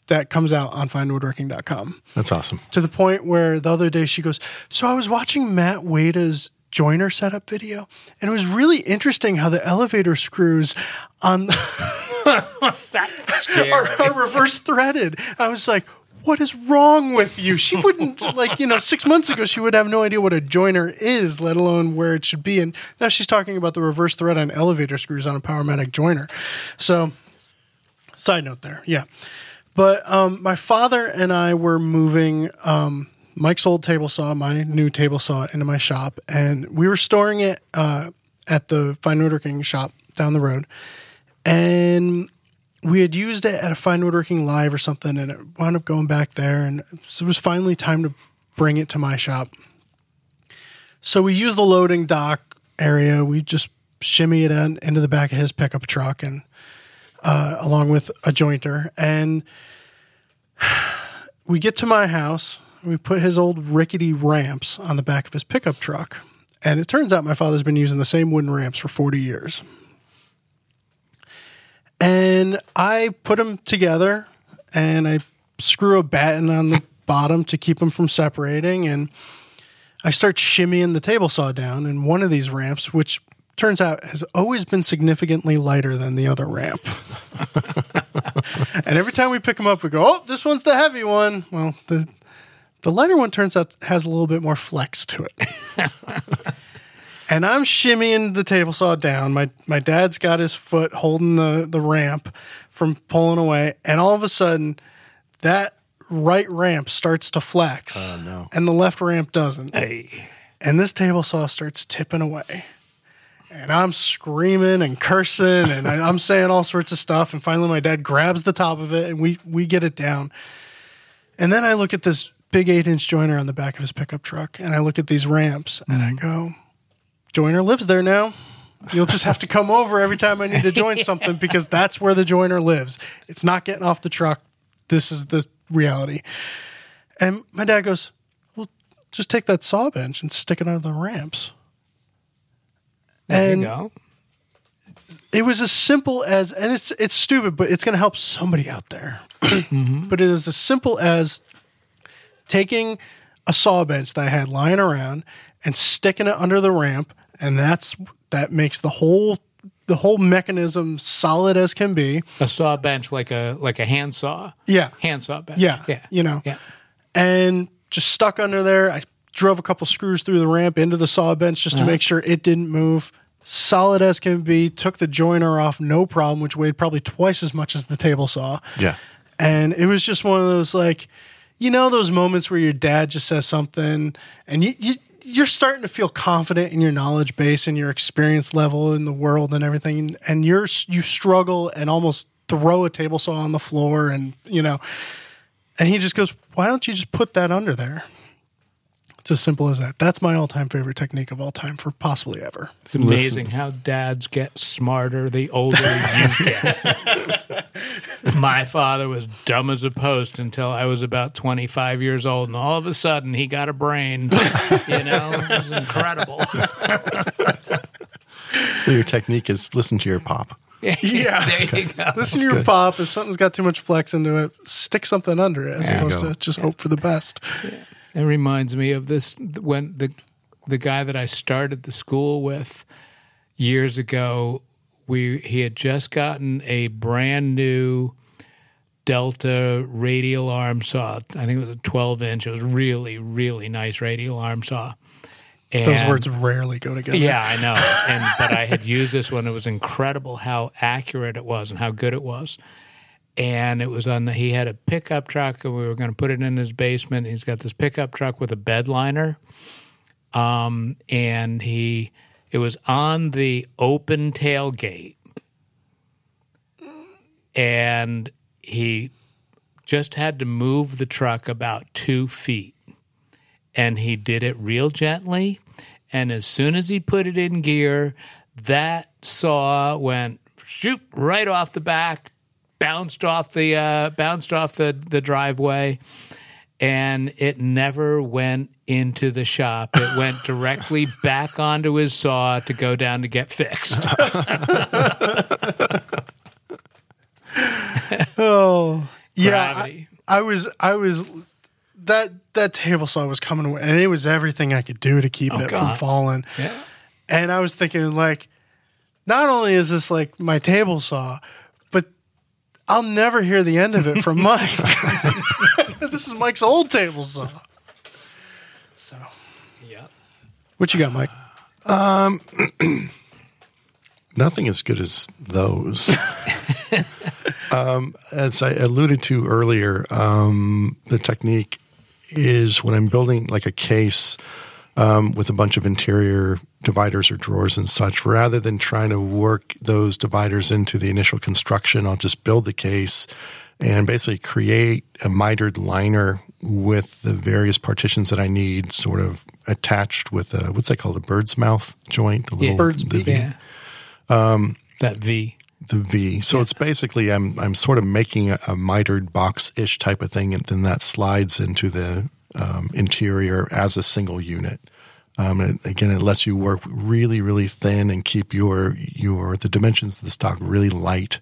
that comes out on finewoodworking.com That's awesome. to the point where the other day she goes, So I was watching Matt Wada's jointer setup video, and it was really interesting how the elevator screws on [LAUGHS] That's are, are reverse threaded. I was like, what is wrong with you? She wouldn't like, you know, six months ago she would have no idea what a jointer is, let alone where it should be. And now she's talking about the reverse thread on elevator screws on a Powermatic jointer. So side note there, yeah. But um, my father and I were moving um, Mike's old table saw, my new table saw, into my shop, and we were storing it uh, at the fine woodworking shop down the road. And we had used it at a fine woodworking live or something, and it wound up going back there, and it was finally time to bring it to my shop. So we used the loading dock area. We just shimmy it in, into the back of his pickup truck, and uh, along with a jointer, and [SIGHS] we get to my house. We put his old rickety ramps on the back of his pickup truck, and it turns out my father's been using the same wooden ramps for forty years. And I put them together, and I screw a batten on the bottom to keep them from separating, and I start shimmying the table saw down, and one of these ramps, which turns out has always been significantly lighter than the other ramp. [LAUGHS] and every time we pick them up, we go, "Oh, this one's the heavy one." Well, the the lighter one turns out has a little bit more flex to it. [LAUGHS] and I'm shimmying the table saw down. My my dad's got his foot holding the the ramp from pulling away, and all of a sudden, that right ramp starts to flex, Oh, no. and the left ramp doesn't Hey. and this table saw starts tipping away. And I'm screaming and cursing and I, I'm saying all sorts of stuff. And finally, my dad grabs the top of it and we, we get it down. And then I look at this big eight inch jointer on the back of his pickup truck and I look at these ramps and I mm-hmm. go, Jointer lives there now. You'll just have to come over every time I need to join [LAUGHS] something because that's where the jointer lives. It's not getting off the truck. This is the reality. And my dad goes, Well, just take that saw bench and stick it under the ramps. There And- you go. It was as simple as, and it's it's stupid, but it's going to help somebody out there. Mm-hmm. [CLEARS THROAT] But it is as simple as taking a saw bench that I had lying around and sticking it under the ramp, and that's that makes the whole the whole mechanism solid as can be. A saw bench like a like a hand saw. Yeah, Hand saw bench. yeah, Yeah. You know, Yeah. and just stuck under there. I drove a couple screws through the ramp into the saw bench just to uh-huh. make sure it didn't move. Solid as can be. Took the jointer off, no problem, which weighed probably twice as much as the table saw. Yeah. And it was just one of those like, you know, those moments where your dad just says something and you, you you're starting to feel confident in your knowledge base and your experience level in the world and everything, and you're you struggle and almost throw a table saw on the floor, and you know, and he just goes, "Why don't you just put that under there?" It's as simple as that. That's my all-time favorite technique of all time for possibly ever. It's amazing how dads get smarter the older you get. [LAUGHS] My father was dumb as a post until I was about 25 years old, and all of a sudden he got a brain. [LAUGHS] You know, it was incredible. [LAUGHS] Your technique is listen to your pop. Yeah. [LAUGHS] there you go. Listen to your good. pop. If something's got too much flex into it, stick something under it as There you opposed go. to just hope for the best. It reminds me of this when the the guy that I started the school with years ago. We he had just gotten a brand new Delta radial arm saw. I think it was a twelve inch. It was really really nice radial arm saw. And Those words rarely go together. yeah, I know. [LAUGHS] And but I had used this one. It was incredible how accurate it was and how good it was. And it was on the. He had a pickup truck, and we were going to put it in his basement. He's got this pickup truck with a bed liner, um, and he it was on the open tailgate, and he just had to move the truck about two feet and he did it real gently. And as soon as he put it in gear, that saw went shoot right off the back, bounced off the uh, bounced off the the driveway, and it never went into the shop. It went directly [LAUGHS] back onto his saw to go down to get fixed. [LAUGHS] Oh, yeah. I, I was, I was that that table saw was coming away, and it was everything I could do to keep it from Oh, falling. Yeah. And I was thinking, like, not only is this like my table saw, but I'll never hear the end of it from [LAUGHS] Mike. [LAUGHS] this is Mike's old table saw. So, yeah. what you got, Mike? Um, [CLEARS THROAT] Nothing as good as those. [LAUGHS] um, as I alluded to earlier, um, the technique is when I'm building like a case um, with a bunch of interior dividers or drawers and such, rather than trying to work those dividers into the initial construction, I'll just build the case and basically create a mitered liner with the various partitions that I need, sort of attached with a what's that called, a bird's mouth joint, the little Bird's the. Yeah. Um, that V. the V. So it's basically I'm I'm sort of making a, a mitered box ish type of thing, and then that slides into the um, interior as a single unit. Um, and again, it lets you work really, really thin and keep your your the dimensions of the stock really light.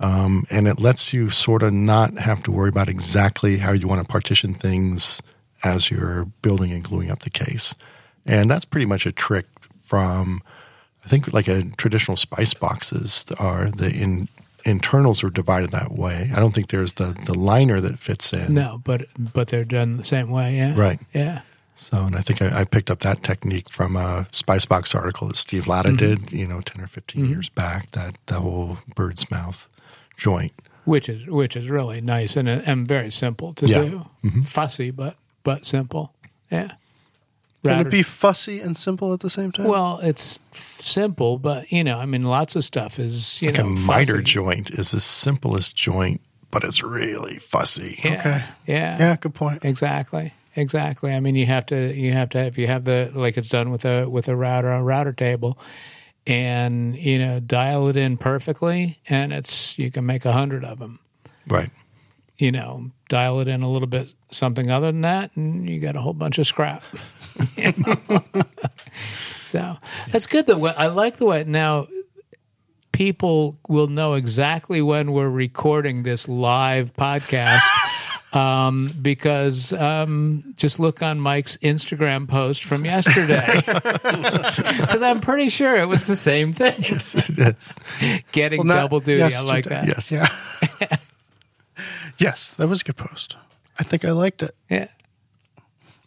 Um, and it lets you sort of not have to worry about exactly how you want to partition things as you're building and gluing up the case. And that's pretty much a trick from I think like a traditional spice boxes are the in, internals are divided that way. I don't think there's the the liner that fits in. No, but but they're done the same way. Yeah. Right. Yeah. So, and I think I, I picked up that technique from a spice box article that Steve Latta mm-hmm. did, you know, ten or 15 mm-hmm. years back. That the whole bird's mouth joint. Which is which is really nice and and very simple to Yeah. do. Mm-hmm. Fussy, but but simple. Yeah. Can Router- it be fussy and simple at the same time? Well, it's simple, but you know, I mean, lots of stuff is you Like know a miter fussy. joint is the simplest joint, but it's really fussy. Yeah. Okay. Yeah. yeah, good point. Exactly. Exactly. I mean, you have to you have to if you have the like it's done with a with a router a router table, and you know dial it in perfectly, and it's you can make a hundred of them. Right. You know, dial it in a little bit something other than that, and you got a whole bunch of scrap. [LAUGHS] You know? so that's good. The way I like the way now people will know exactly when we're recording this live podcast [LAUGHS] um, because um, just look on Mike's Instagram post from yesterday [LAUGHS] because I'm pretty sure it was the same thing. yes. Getting Well, double duty, I like that. Yes. Yeah. yes, that was a good post. I think I liked it. Yeah.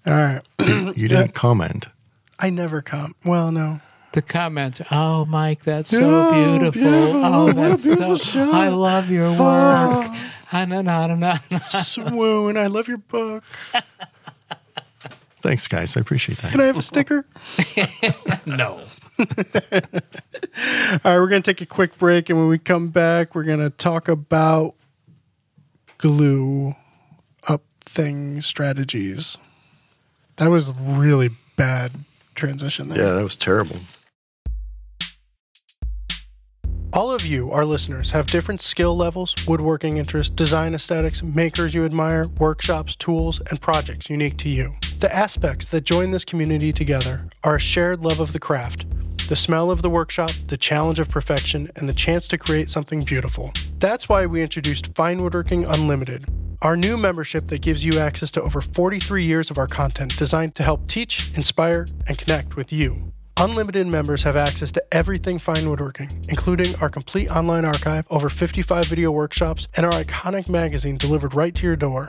All right. [CLEARS THROAT] You didn't comment. I never come. Well, no. The comments, oh, Mike, that's so Oh, beautiful. beautiful. Oh, What a that's beautiful so. shot. I love your work. Ah, na, na, na, na, na. Swoon. I love your book. Thanks, guys. I appreciate that. Can I have a sticker? [LAUGHS] No. [LAUGHS] All right, we're going to take a quick break. And when we come back, we're going to talk about glue up thing strategies. That was a really bad transition there. Yeah, that was terrible. All of you, our listeners, have different skill levels, woodworking interests, design aesthetics, makers you admire, workshops, tools, and projects unique to you. The aspects that join this community together are a shared love of the craft, the smell of the workshop, the challenge of perfection, and the chance to create something beautiful. That's why we introduced Fine Woodworking Unlimited, our new membership that gives you access to over 43 years of our content designed to help teach, inspire, and connect with you. Unlimited members have access to everything fine woodworking, including our complete online archive, over 55 video workshops, and our iconic magazine delivered right to your door.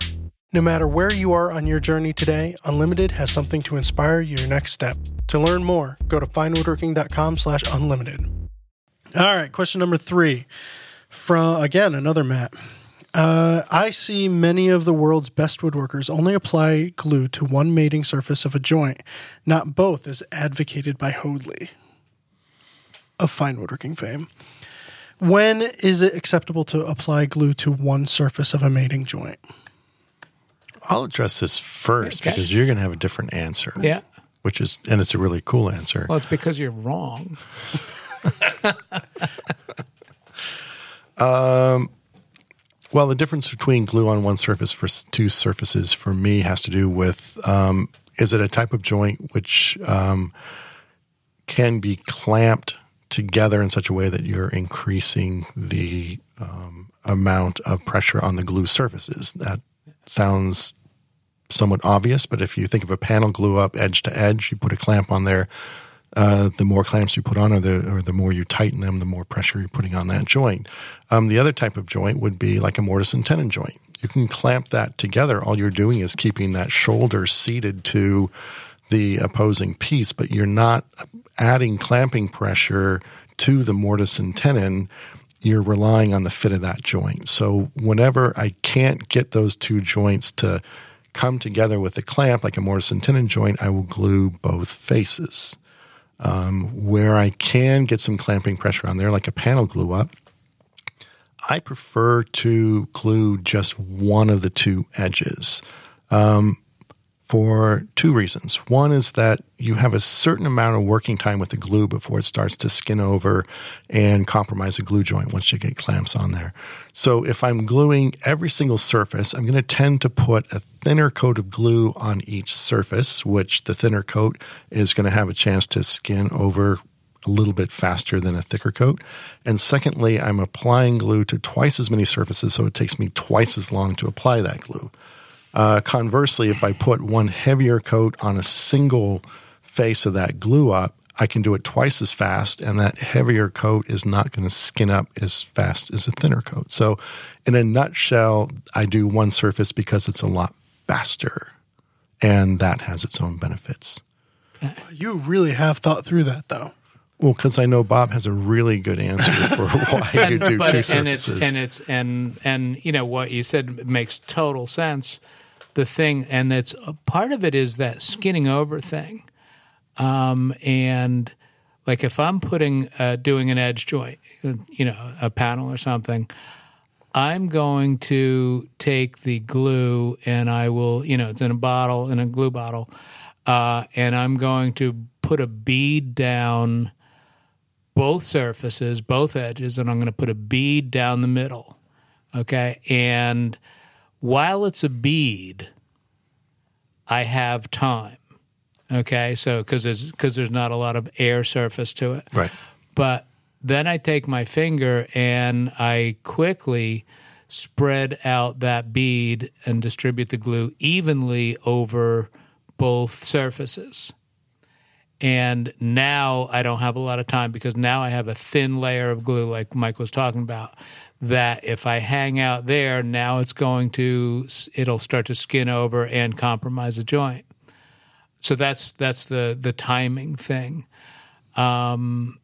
No matter where you are on your journey today, Unlimited has something to inspire your next step. To learn more, go to finewoodworking.com slash unlimited. All right, question number three from, again, another Matt. Uh, I see many of the world's best woodworkers only apply glue to one mating surface of a joint, not both, as advocated by Hoadley of fine woodworking fame. When is it acceptable to apply glue to one surface of a mating joint? I'll address this first Okay. because you're going to have a different answer. Yeah. Which is, and it's a really cool answer. Well, it's because you're wrong. [LAUGHS] Well, the difference between glue on one surface for two surfaces for me has to do with um, is it a type of joint which um, can be clamped together in such a way that you're increasing the um, amount of pressure on the glue surfaces. That sounds somewhat obvious, but if you think of a panel glue up edge to edge, you put a clamp on there. Uh, the more clamps you put on, or the or the more you tighten them, the more pressure you're putting on that joint. Um, the other type of joint would be like a mortise and tenon joint. You can clamp that together. All you're doing is keeping that shoulder seated to the opposing piece, but you're not adding clamping pressure to the mortise and tenon. You're relying on the fit of that joint. So whenever I can't get those two joints to come together with a clamp, like a mortise and tenon joint, I will glue both faces. Um, where I can get some clamping pressure on there, like a panel glue up, I prefer to glue just one of the two edges. Um, for two reasons. One is that you have a certain amount of working time with the glue before it starts to skin over and compromise the glue joint once you get clamps on there. So if I'm gluing every single surface, I'm going to tend to put a thinner coat of glue on each surface, which the thinner coat is going to have a chance to skin over a little bit faster than a thicker coat. And secondly, I'm applying glue to twice as many surfaces, so it takes me twice as long to apply that glue. Uh, conversely, if I put one heavier coat on a single face of that glue up, I can do it twice as fast, and that heavier coat is not going to skin up as fast as a thinner coat. So, in a nutshell, I do one surface because it's a lot faster, and that has its own benefits. You really have thought through that, though. Well, because I know Bob has a really good answer [LAUGHS] for why you do but two it- and it's surfaces. and it's and and you know what you said makes total sense. The thing and it's part of it is that skinning over thing, um, and like if I'm putting uh, doing an edge joint, uh, you know, a panel or something. I'm going to take the glue and I will, you know, it's in a bottle, in a glue bottle, uh, and I'm going to put a bead down both surfaces, both edges, and I'm going to put a bead down the middle. Okay. And while it's a bead, I have time. Okay. So, because there's, cause there's not a lot of air surface to it. right. But then I take my finger and I quickly spread out that bead and distribute the glue evenly over both surfaces. And now I don't have a lot of time because now I have a thin layer of glue, like Mike was talking about. That if I hang out there, now it's going to, it'll start to skin over and compromise the joint. So that's that's the the timing thing Um,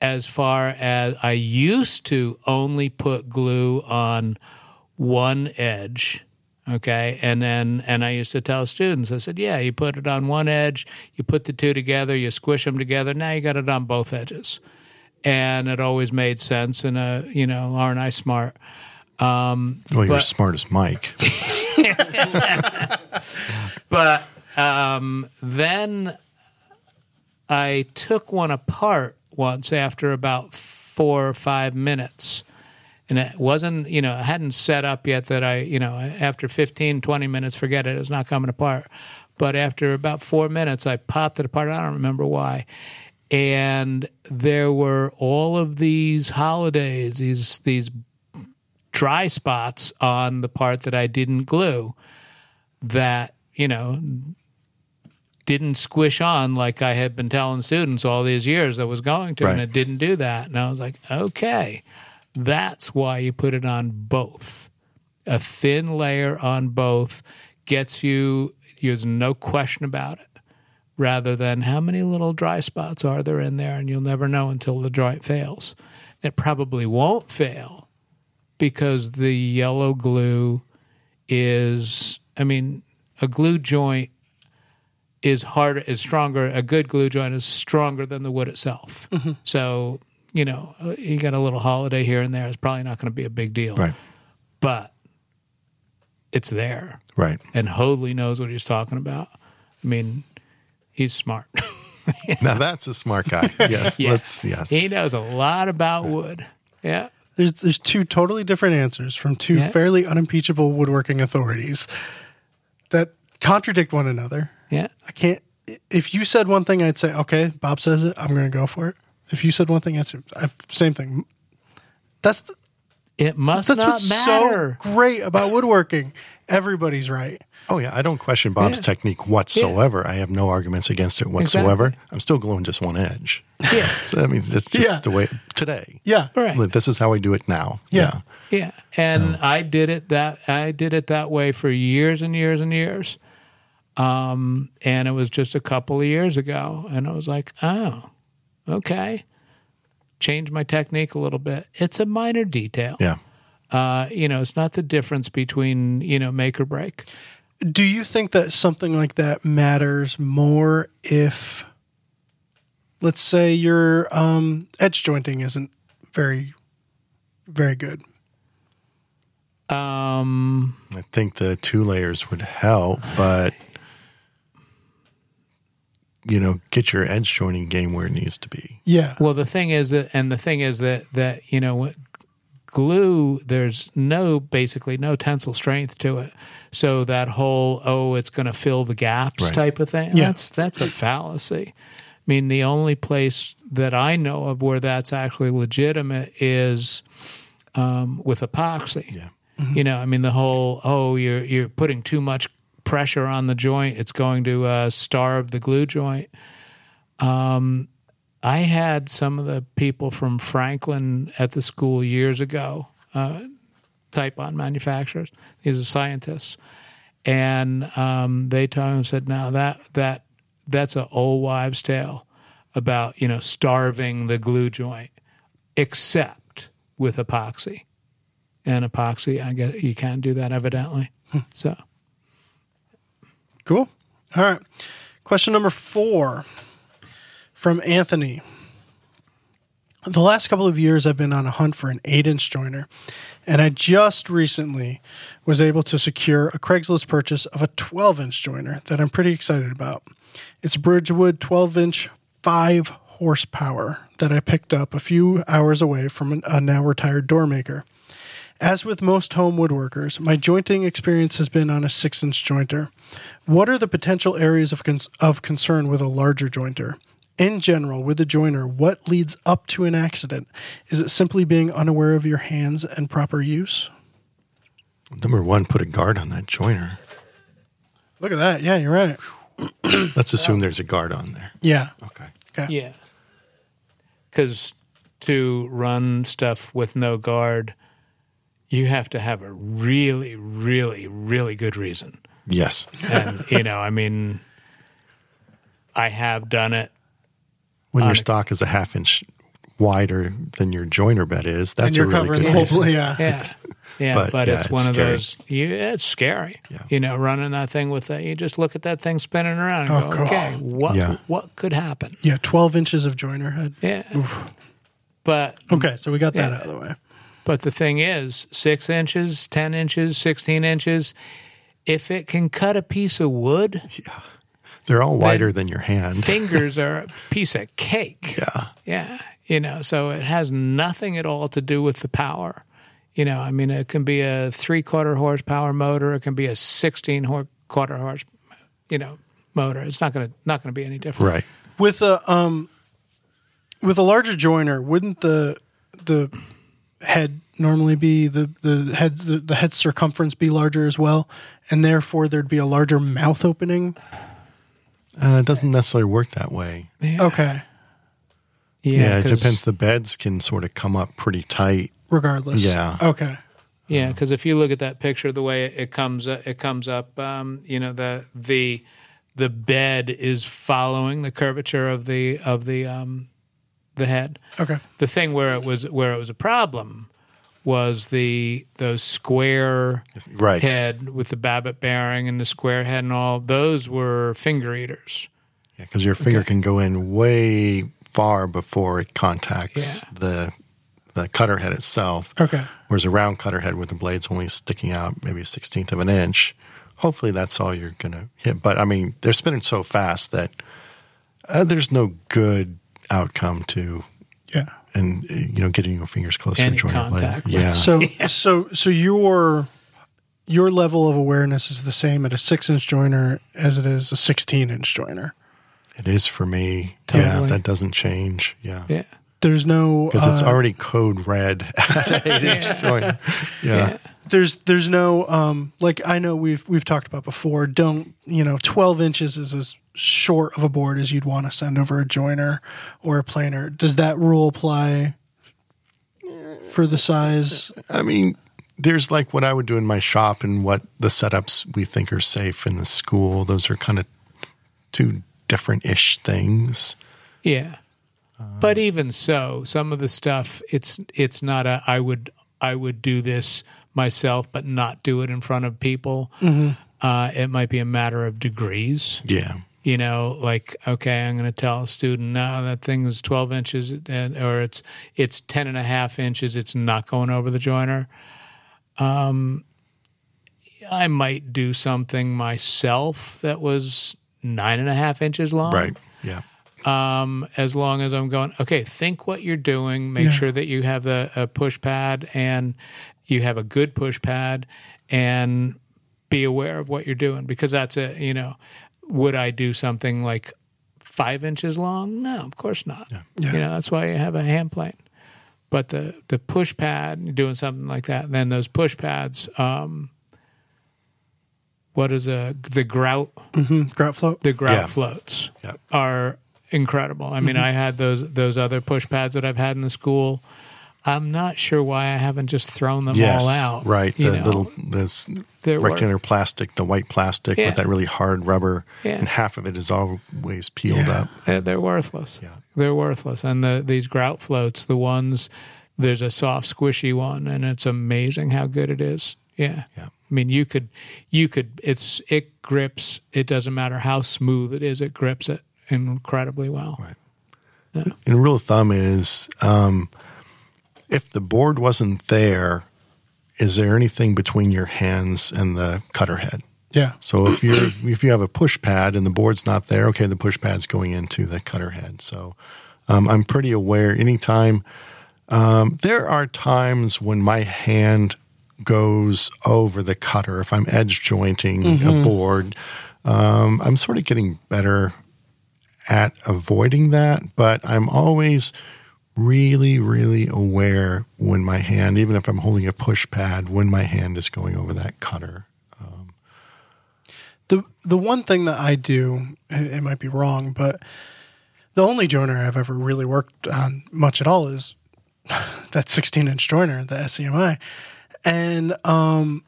as far as I used to only put glue on one edge. Okay. And then, and I used to tell students, I said, yeah, you put it on one edge, you put the two together, you squish them together. Now you got it on both edges. And it always made sense. And, uh, you know, aren't I smart? Well, you're But- smart as Mike. [LAUGHS] But um, then I took one apart once after about four or five minutes. And it wasn't, you know, I hadn't set up yet that I, you know, after 15, 20 minutes, forget it, it's not coming apart. But after about four minutes, I popped it apart. I don't remember why. And there were all of these holidays, these, these dry spots on the part that I didn't glue that, you know, didn't squish on like I had been telling students all these years I was going to, and it didn't do that. And I was like, okay, that's why you put it on both. A thin layer on both gets you, there's no question about it, rather than how many little dry spots are there in there, and you'll never know until the joint fails. It probably won't fail because the yellow glue is, I mean, a glue joint is harder, is stronger. A good glue joint is stronger than the wood itself. So, you know, uh, you got a little holiday here and there. It's probably not going to be a big deal. Right. But it's there. Right. And Hoadley knows what he's talking about. I mean, he's smart. [LAUGHS] Now that's a smart guy. [LAUGHS] Yes. Yeah. Let's yes. he knows a lot about wood. Yeah. There's there's two totally different answers from two Yeah. fairly unimpeachable woodworking authorities that contradict one another. Yeah. I can't. If you said one thing, I'd say, okay, Bob says it. I'm going to go for it. If you said one thing, I'd say, I, same thing. That's the, It must that's not what's matter. so great about woodworking. Everybody's right. Oh yeah, I don't question Bob's Yeah. technique whatsoever. I have no arguments against it whatsoever. Exactly. I'm still gluing just one edge. yeah. [LAUGHS] So that means it's just Yeah. the way today. Yeah. Right. Like, This is how we do it now. Yeah. Yeah, and I did it that I did it that way for years and years and years. Um, and it was just a couple of years ago, and I was like, oh, okay, change my technique a little bit. It's a minor detail. Yeah. Uh, you know, it's not the difference between you know make or break. Do you think that something like that matters more if, let's say, your um, edge jointing isn't very, very good? Um, I think the two layers would help, but you know, get your edge joining game where it needs to be. Yeah. Well, the thing is that, and the thing is that that you know, glue. There's no basically no tensile strength to it. So that whole oh, it's going to fill the gaps Right. type of thing. Yeah. That's that's a fallacy. I mean, the only place that I know of where that's actually legitimate is um, with epoxy. Yeah. You know, I mean, the whole oh, you're you're putting too much pressure on the joint. It's going to uh, starve the glue joint. Um, I had some of the people from Franklin at the school years ago, uh, Titebond manufacturers. These are scientists, and um, they told and said, "Now that that that's an old wives' tale about you know starving the glue joint, except with epoxy." And epoxy, I guess you can't do that evidently. So Cool. All right. Question number four from Anthony. The last couple of years, I've been on a hunt for an eight inch jointer, and I just recently was able to secure a Craigslist purchase of a 12 inch jointer that I'm pretty excited about. It's a Bridgewood 12 inch, 5 horsepower that I picked up a few hours away from a now retired door maker. As with most home woodworkers, my jointing experience has been on a six inch jointer. What are the potential areas of, cons- of concern with a larger jointer? In general, with a jointer, what leads up to an accident? Is it simply being unaware of your hands and proper use? Number one, put a guard on that jointer. Look at that. Yeah, you're right. [CLEARS THROAT] Let's assume there's a guard on there. Yeah. Okay. Okay. Yeah. Because to run stuff with no guard, you have to have a really, really, really good reason. Yes. And, you know, I mean, I have done it. When On your stock is a half inch wider than your jointer bed is, that's and you're a really covering good the whole Yeah. Yeah. [LAUGHS] Yeah. But, But, yeah, it's it's one of those, you, it's scary. Yeah. You know, running that thing with that, you just look at that thing spinning around and Oh, go, God. okay, what, Yeah. what could happen? Yeah, 12 inches of jointer head. Yeah. But Okay, so we got that Yeah. out of the way. But the thing is, six inches, 10 inches, 16 inches, if it can cut a piece of wood, They're all wider than your hand. [LAUGHS] fingers are a piece of cake. Yeah. Yeah. You know, so it has nothing at all to do with the power. You know, I mean, it can be a three quarter horsepower motor, it can be a 16 hor- quarter horse, you know, motor. It's not going to, not going to be any different. Right. With a um with a larger jointer, wouldn't the the head normally be the the head the, the head circumference be larger as well, and therefore there'd be a larger mouth opening? Uh, it doesn't necessarily work that way. Okay, Yeah, yeah it depends. The beds can sort of come up pretty tight. regardless. Yeah. Okay. Yeah, because if you look at that picture, the way it comes uh, it comes up, um, you know the the the bed is following the curvature of the of the um, the head. Okay. The thing where it was where it was a problem was the those square Right. head with the Babbitt bearing and the square head and all those were finger eaters. Yeah, because your finger Okay. can go in way far before it contacts Yeah. the the cutter head itself. Okay. Whereas a round cutter head with the blades only sticking out maybe a sixteenth of an inch, hopefully that's all you're going to hit. But I mean, they're spinning so fast that uh, there's no good outcome to Yeah. And uh, you know getting your fingers close Any to joint blade. contact with- Yeah. So [LAUGHS] so so your your level of awareness is the same at a six inch jointer as it is a sixteen inch jointer. it is for me. Yeah, that doesn't change. Yeah. Yeah. There's no Because it's uh, already code red at eight inch joint. [LAUGHS] Yeah. There's there's no um like I know we've we've talked about before. Don't you know? Twelve inches is as short of a board as you'd want to send over a jointer or a planer. Does that rule apply for the size? I mean, there's like what I would do in my shop and what the setups we think are safe in the school. Those are kind of two different ish things. Yeah. But even so, some of the stuff it's it's not a I would I would do this myself but not do it in front of people. Uh, it might be a matter of degrees. Yeah. You know, like okay, I'm going to tell a student, no, that thing is 12 inches, and, or it's it's 10 and a half inches. It's not going over the jointer. Um, I might do something myself that was nine and a half inches long Right. Yeah. Um, as long as I'm going, okay, think what you're doing, make Yeah. sure that you have the a push pad and you have a good push pad and be aware of what you're doing because that's a, you know, would I do something like five inches long? No, of course not. Yeah. You know, that's why you have a hand plane. But the, the push pad, doing something like that, then those push pads, um, what is a, the grout Grout float. the grout Yeah. floats Yeah. are incredible. I Mm-hmm. mean, I had those those other push pads that I've had in the school. I'm not sure why I haven't just thrown them Yes. all out. Right. The know? little this They're worth- rectangular plastic, the white plastic Yeah. with that really hard rubber, Yeah. and half of it is always peeled Yeah. up. they're, they're worthless. Yeah. They're worthless. And the these grout floats, the ones there's a soft squishy one, and it's amazing how good it is. Yeah. Yeah. I mean, you could, you could. It's it grips. It doesn't matter how smooth it is. It grips it incredibly well. Right. And rule of thumb is um, if the board wasn't there, is there anything between your hands and the cutter head? Yeah. So if you're [CLEARS THROAT] if you have a push pad and the board's not there, okay, the push pad's going into the cutter head. So um, I'm pretty aware. Anytime um, there are times when my hand goes over the cutter. If I'm edge jointing a board, um, I'm sort of getting better at avoiding that, but I'm always really, really aware when my hand, even if I'm holding a push pad, when my hand is going over that cutter. The the one thing that I do, it it might be wrong, but the only jointer I've ever really worked on much at all is [LAUGHS] that 16 inch jointer, the SEMI, and um,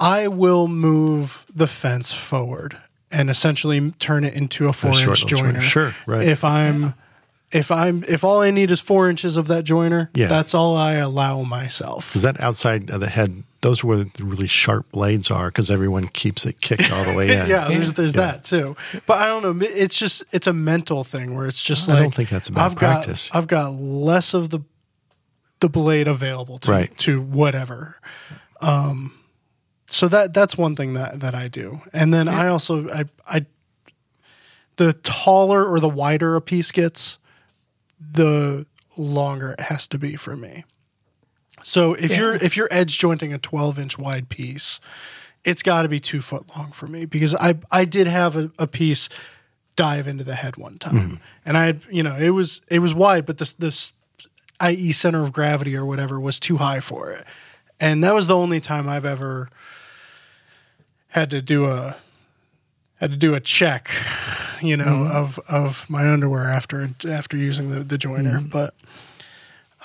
I will move the fence forward and essentially turn it into a four short inch jointer. jointer. Sure, right. If I'm if I'm if all I need is four inches of that jointer, Yeah. that's all I allow myself. Is that outside of the head? Those are where the really sharp blades are because everyone keeps it kicked all the way [LAUGHS] in. yeah, there's Yeah. that too. But I don't know. It's just it's a mental thing where it's just I like don't think that's a bad I've practice. got I've got less of the the blade available to Right. to whatever. Um, so that that's one thing that that I do, and then I also I I the taller or the wider a piece gets, the longer it has to be for me. So if Yeah. you're if you're edge jointing a 12 inch wide piece, it's got to be two foot long for me because I I did have a, a piece dive into the head one time, mm-hmm. and I had you know it was it was wide, but this this i.e. center of gravity or whatever was too high for it, and that was the only time I've ever had to do a had to do a check, you know, of of my underwear after after using the the jointer, but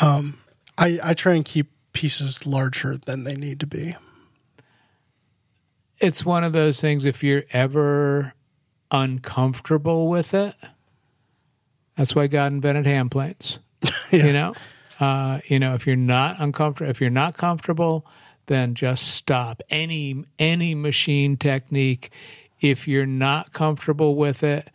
um, I I try and keep pieces larger than they need to be. it's one of those things if you're ever uncomfortable with it that's why god invented hand planes [LAUGHS] you know? Uh, you know if you're not uncomfortable if you're not comfortable then just stop. Any any machine technique if you're not comfortable with it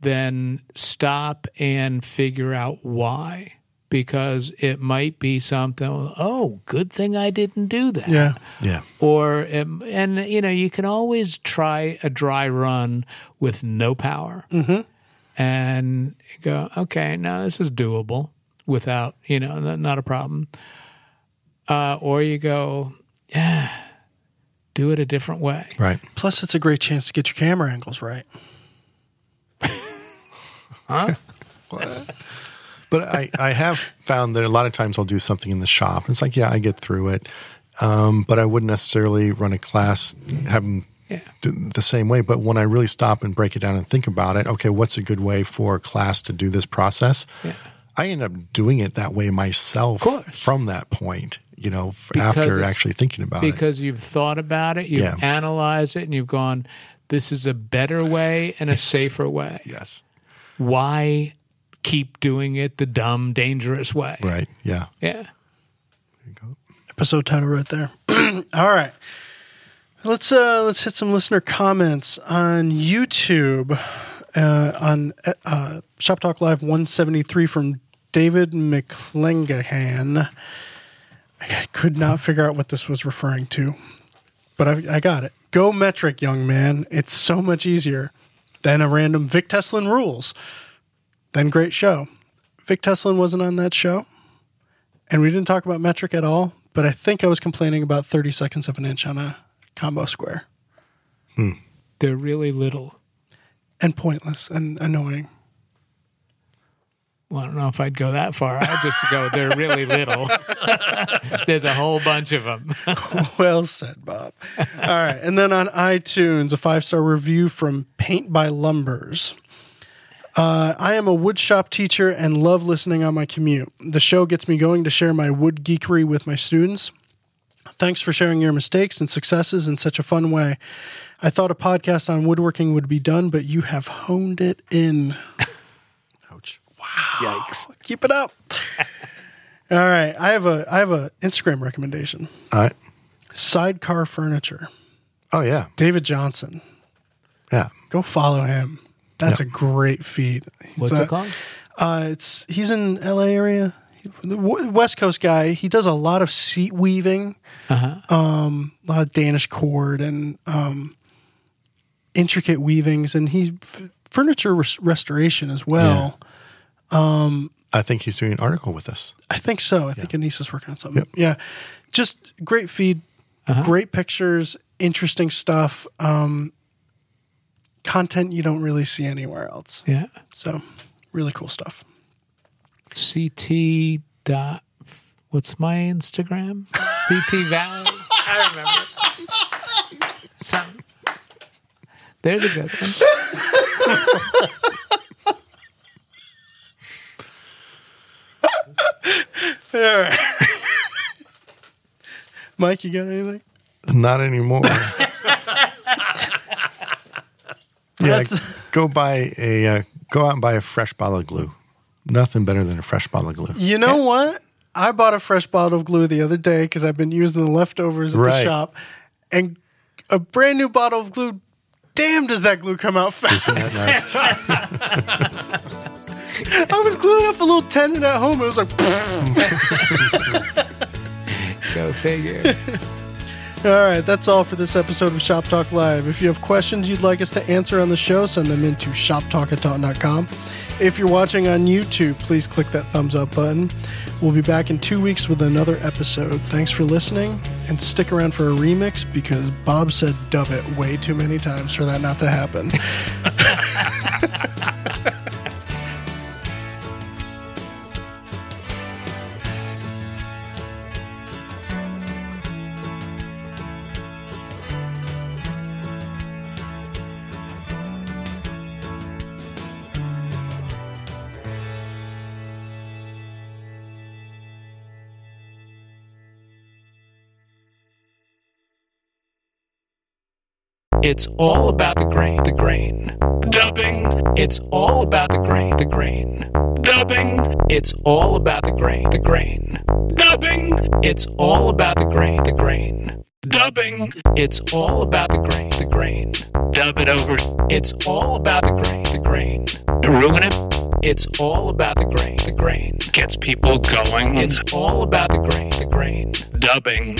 then stop and figure out why. Because it might be something oh good thing i didn't do that. Yeah, Yeah. or um, and you know you can always try a dry run with no power. And go okay now this is doable without you know not a problem. Uh, or you go, yeah, do it a different way. Right. Plus, it's a great chance to get your camera angles right. [LAUGHS] huh? But I, I have found that a lot of times I'll do something in the shop. It's like, yeah, I get through it. Um, but I wouldn't necessarily run a class having Yeah. do the same way. But when I really stop and break it down and think about it, okay, what's a good way for a class to do this process? Yeah. I end up doing it that way myself from that point, you know, Because after actually thinking about it. because you've thought about it, you've Yeah. analyzed it, and you've gone, this is a better way and a [LAUGHS] safer way. Yes. Why keep doing it the dumb, dangerous way? Right. Yeah. Yeah. There you go. episode title right there. [CLEARS THROAT] All right. Let's uh let's hit some listener comments on YouTube uh on uh Shop Talk Live 173 from David McClengahan. I could not figure out what this was referring to, but I, I got it. Go metric, young man. It's so much easier than a random Vic Tesolin rules. Then great show. Vic Tesolin wasn't on that show and we didn't talk about metric at all, but I think I was complaining about 30 seconds of an inch on a combo square hmm. They're really little. and pointless and annoying. Well, I don't know if I'd go that far. I'd just go, they're really little. [LAUGHS] There's a whole bunch of them. [LAUGHS] well said, Bob. All right. And then on iTunes, a five star review from Paint by Lumbers. Uh, I am a wood shop teacher and love listening on my commute. The show gets me going to share my wood geekery with my students. Thanks for sharing your mistakes and successes in such a fun way. I thought a podcast on woodworking would be done, but you have honed it in. [LAUGHS] Ouch. Yikes. Keep it up. [LAUGHS] All right, I have a I have a Instagram recommendation. All right. Sidecar Furniture. Oh, yeah. David Johnson. Yeah. Go follow him. That's Yep. a great feed. He's What's a- it called? Uh, it's he's in LA area, the West Coast guy. He does a lot of seat weaving, Uh-huh. um, a lot of Danish cord and um, intricate weavings, and he's f- furniture res- restoration as well. I think he's doing an article with us. I think so. I think Anissa's working on something. Yeah. Just great feed, Uh-huh. great pictures, interesting stuff. Um, content you don't really see anywhere else. Yeah. So really cool stuff. CT dot. What's my Instagram? [LAUGHS] CT Valley. I remember. Something. There's a good one. [LAUGHS] [LAUGHS] Mike, you got anything? Not anymore. [LAUGHS] yeah, That's- go buy a uh, go out and buy a fresh bottle of glue. Nothing better than a fresh bottle of glue. You know what? I bought a fresh bottle of glue the other day because I've been using the leftovers at the Right. shop, and a brand new bottle of glue. Damn, does that glue come out fast? Isn't that nice? [LAUGHS] [LAUGHS] I was gluing up a little tendon at home. It was like, [LAUGHS] Go figure. [LAUGHS] all right, that's all for this episode of Shop Talk Live. If you have questions you'd like us to answer on the show, send them in to shoptalk@taunton.com. If you're watching on YouTube, please click that thumbs up button. We'll be back in two weeks with another episode. Thanks for listening, and stick around for a remix because Bob said dub it way too many times for that not to happen. It's all about the grain, the grain. Dubbing. It's all about the grain, the grain. Dubbing. It's all about the grain, the grain. Dubbing. It's all about the grain, the grain. Dubbing. It's all about the grain, the grain. Dub it over. It's all about the grain, the grain. Ruin it. It's all about the grain, the grain. Gets people going. It's all about the grain, the grain. Dubbing.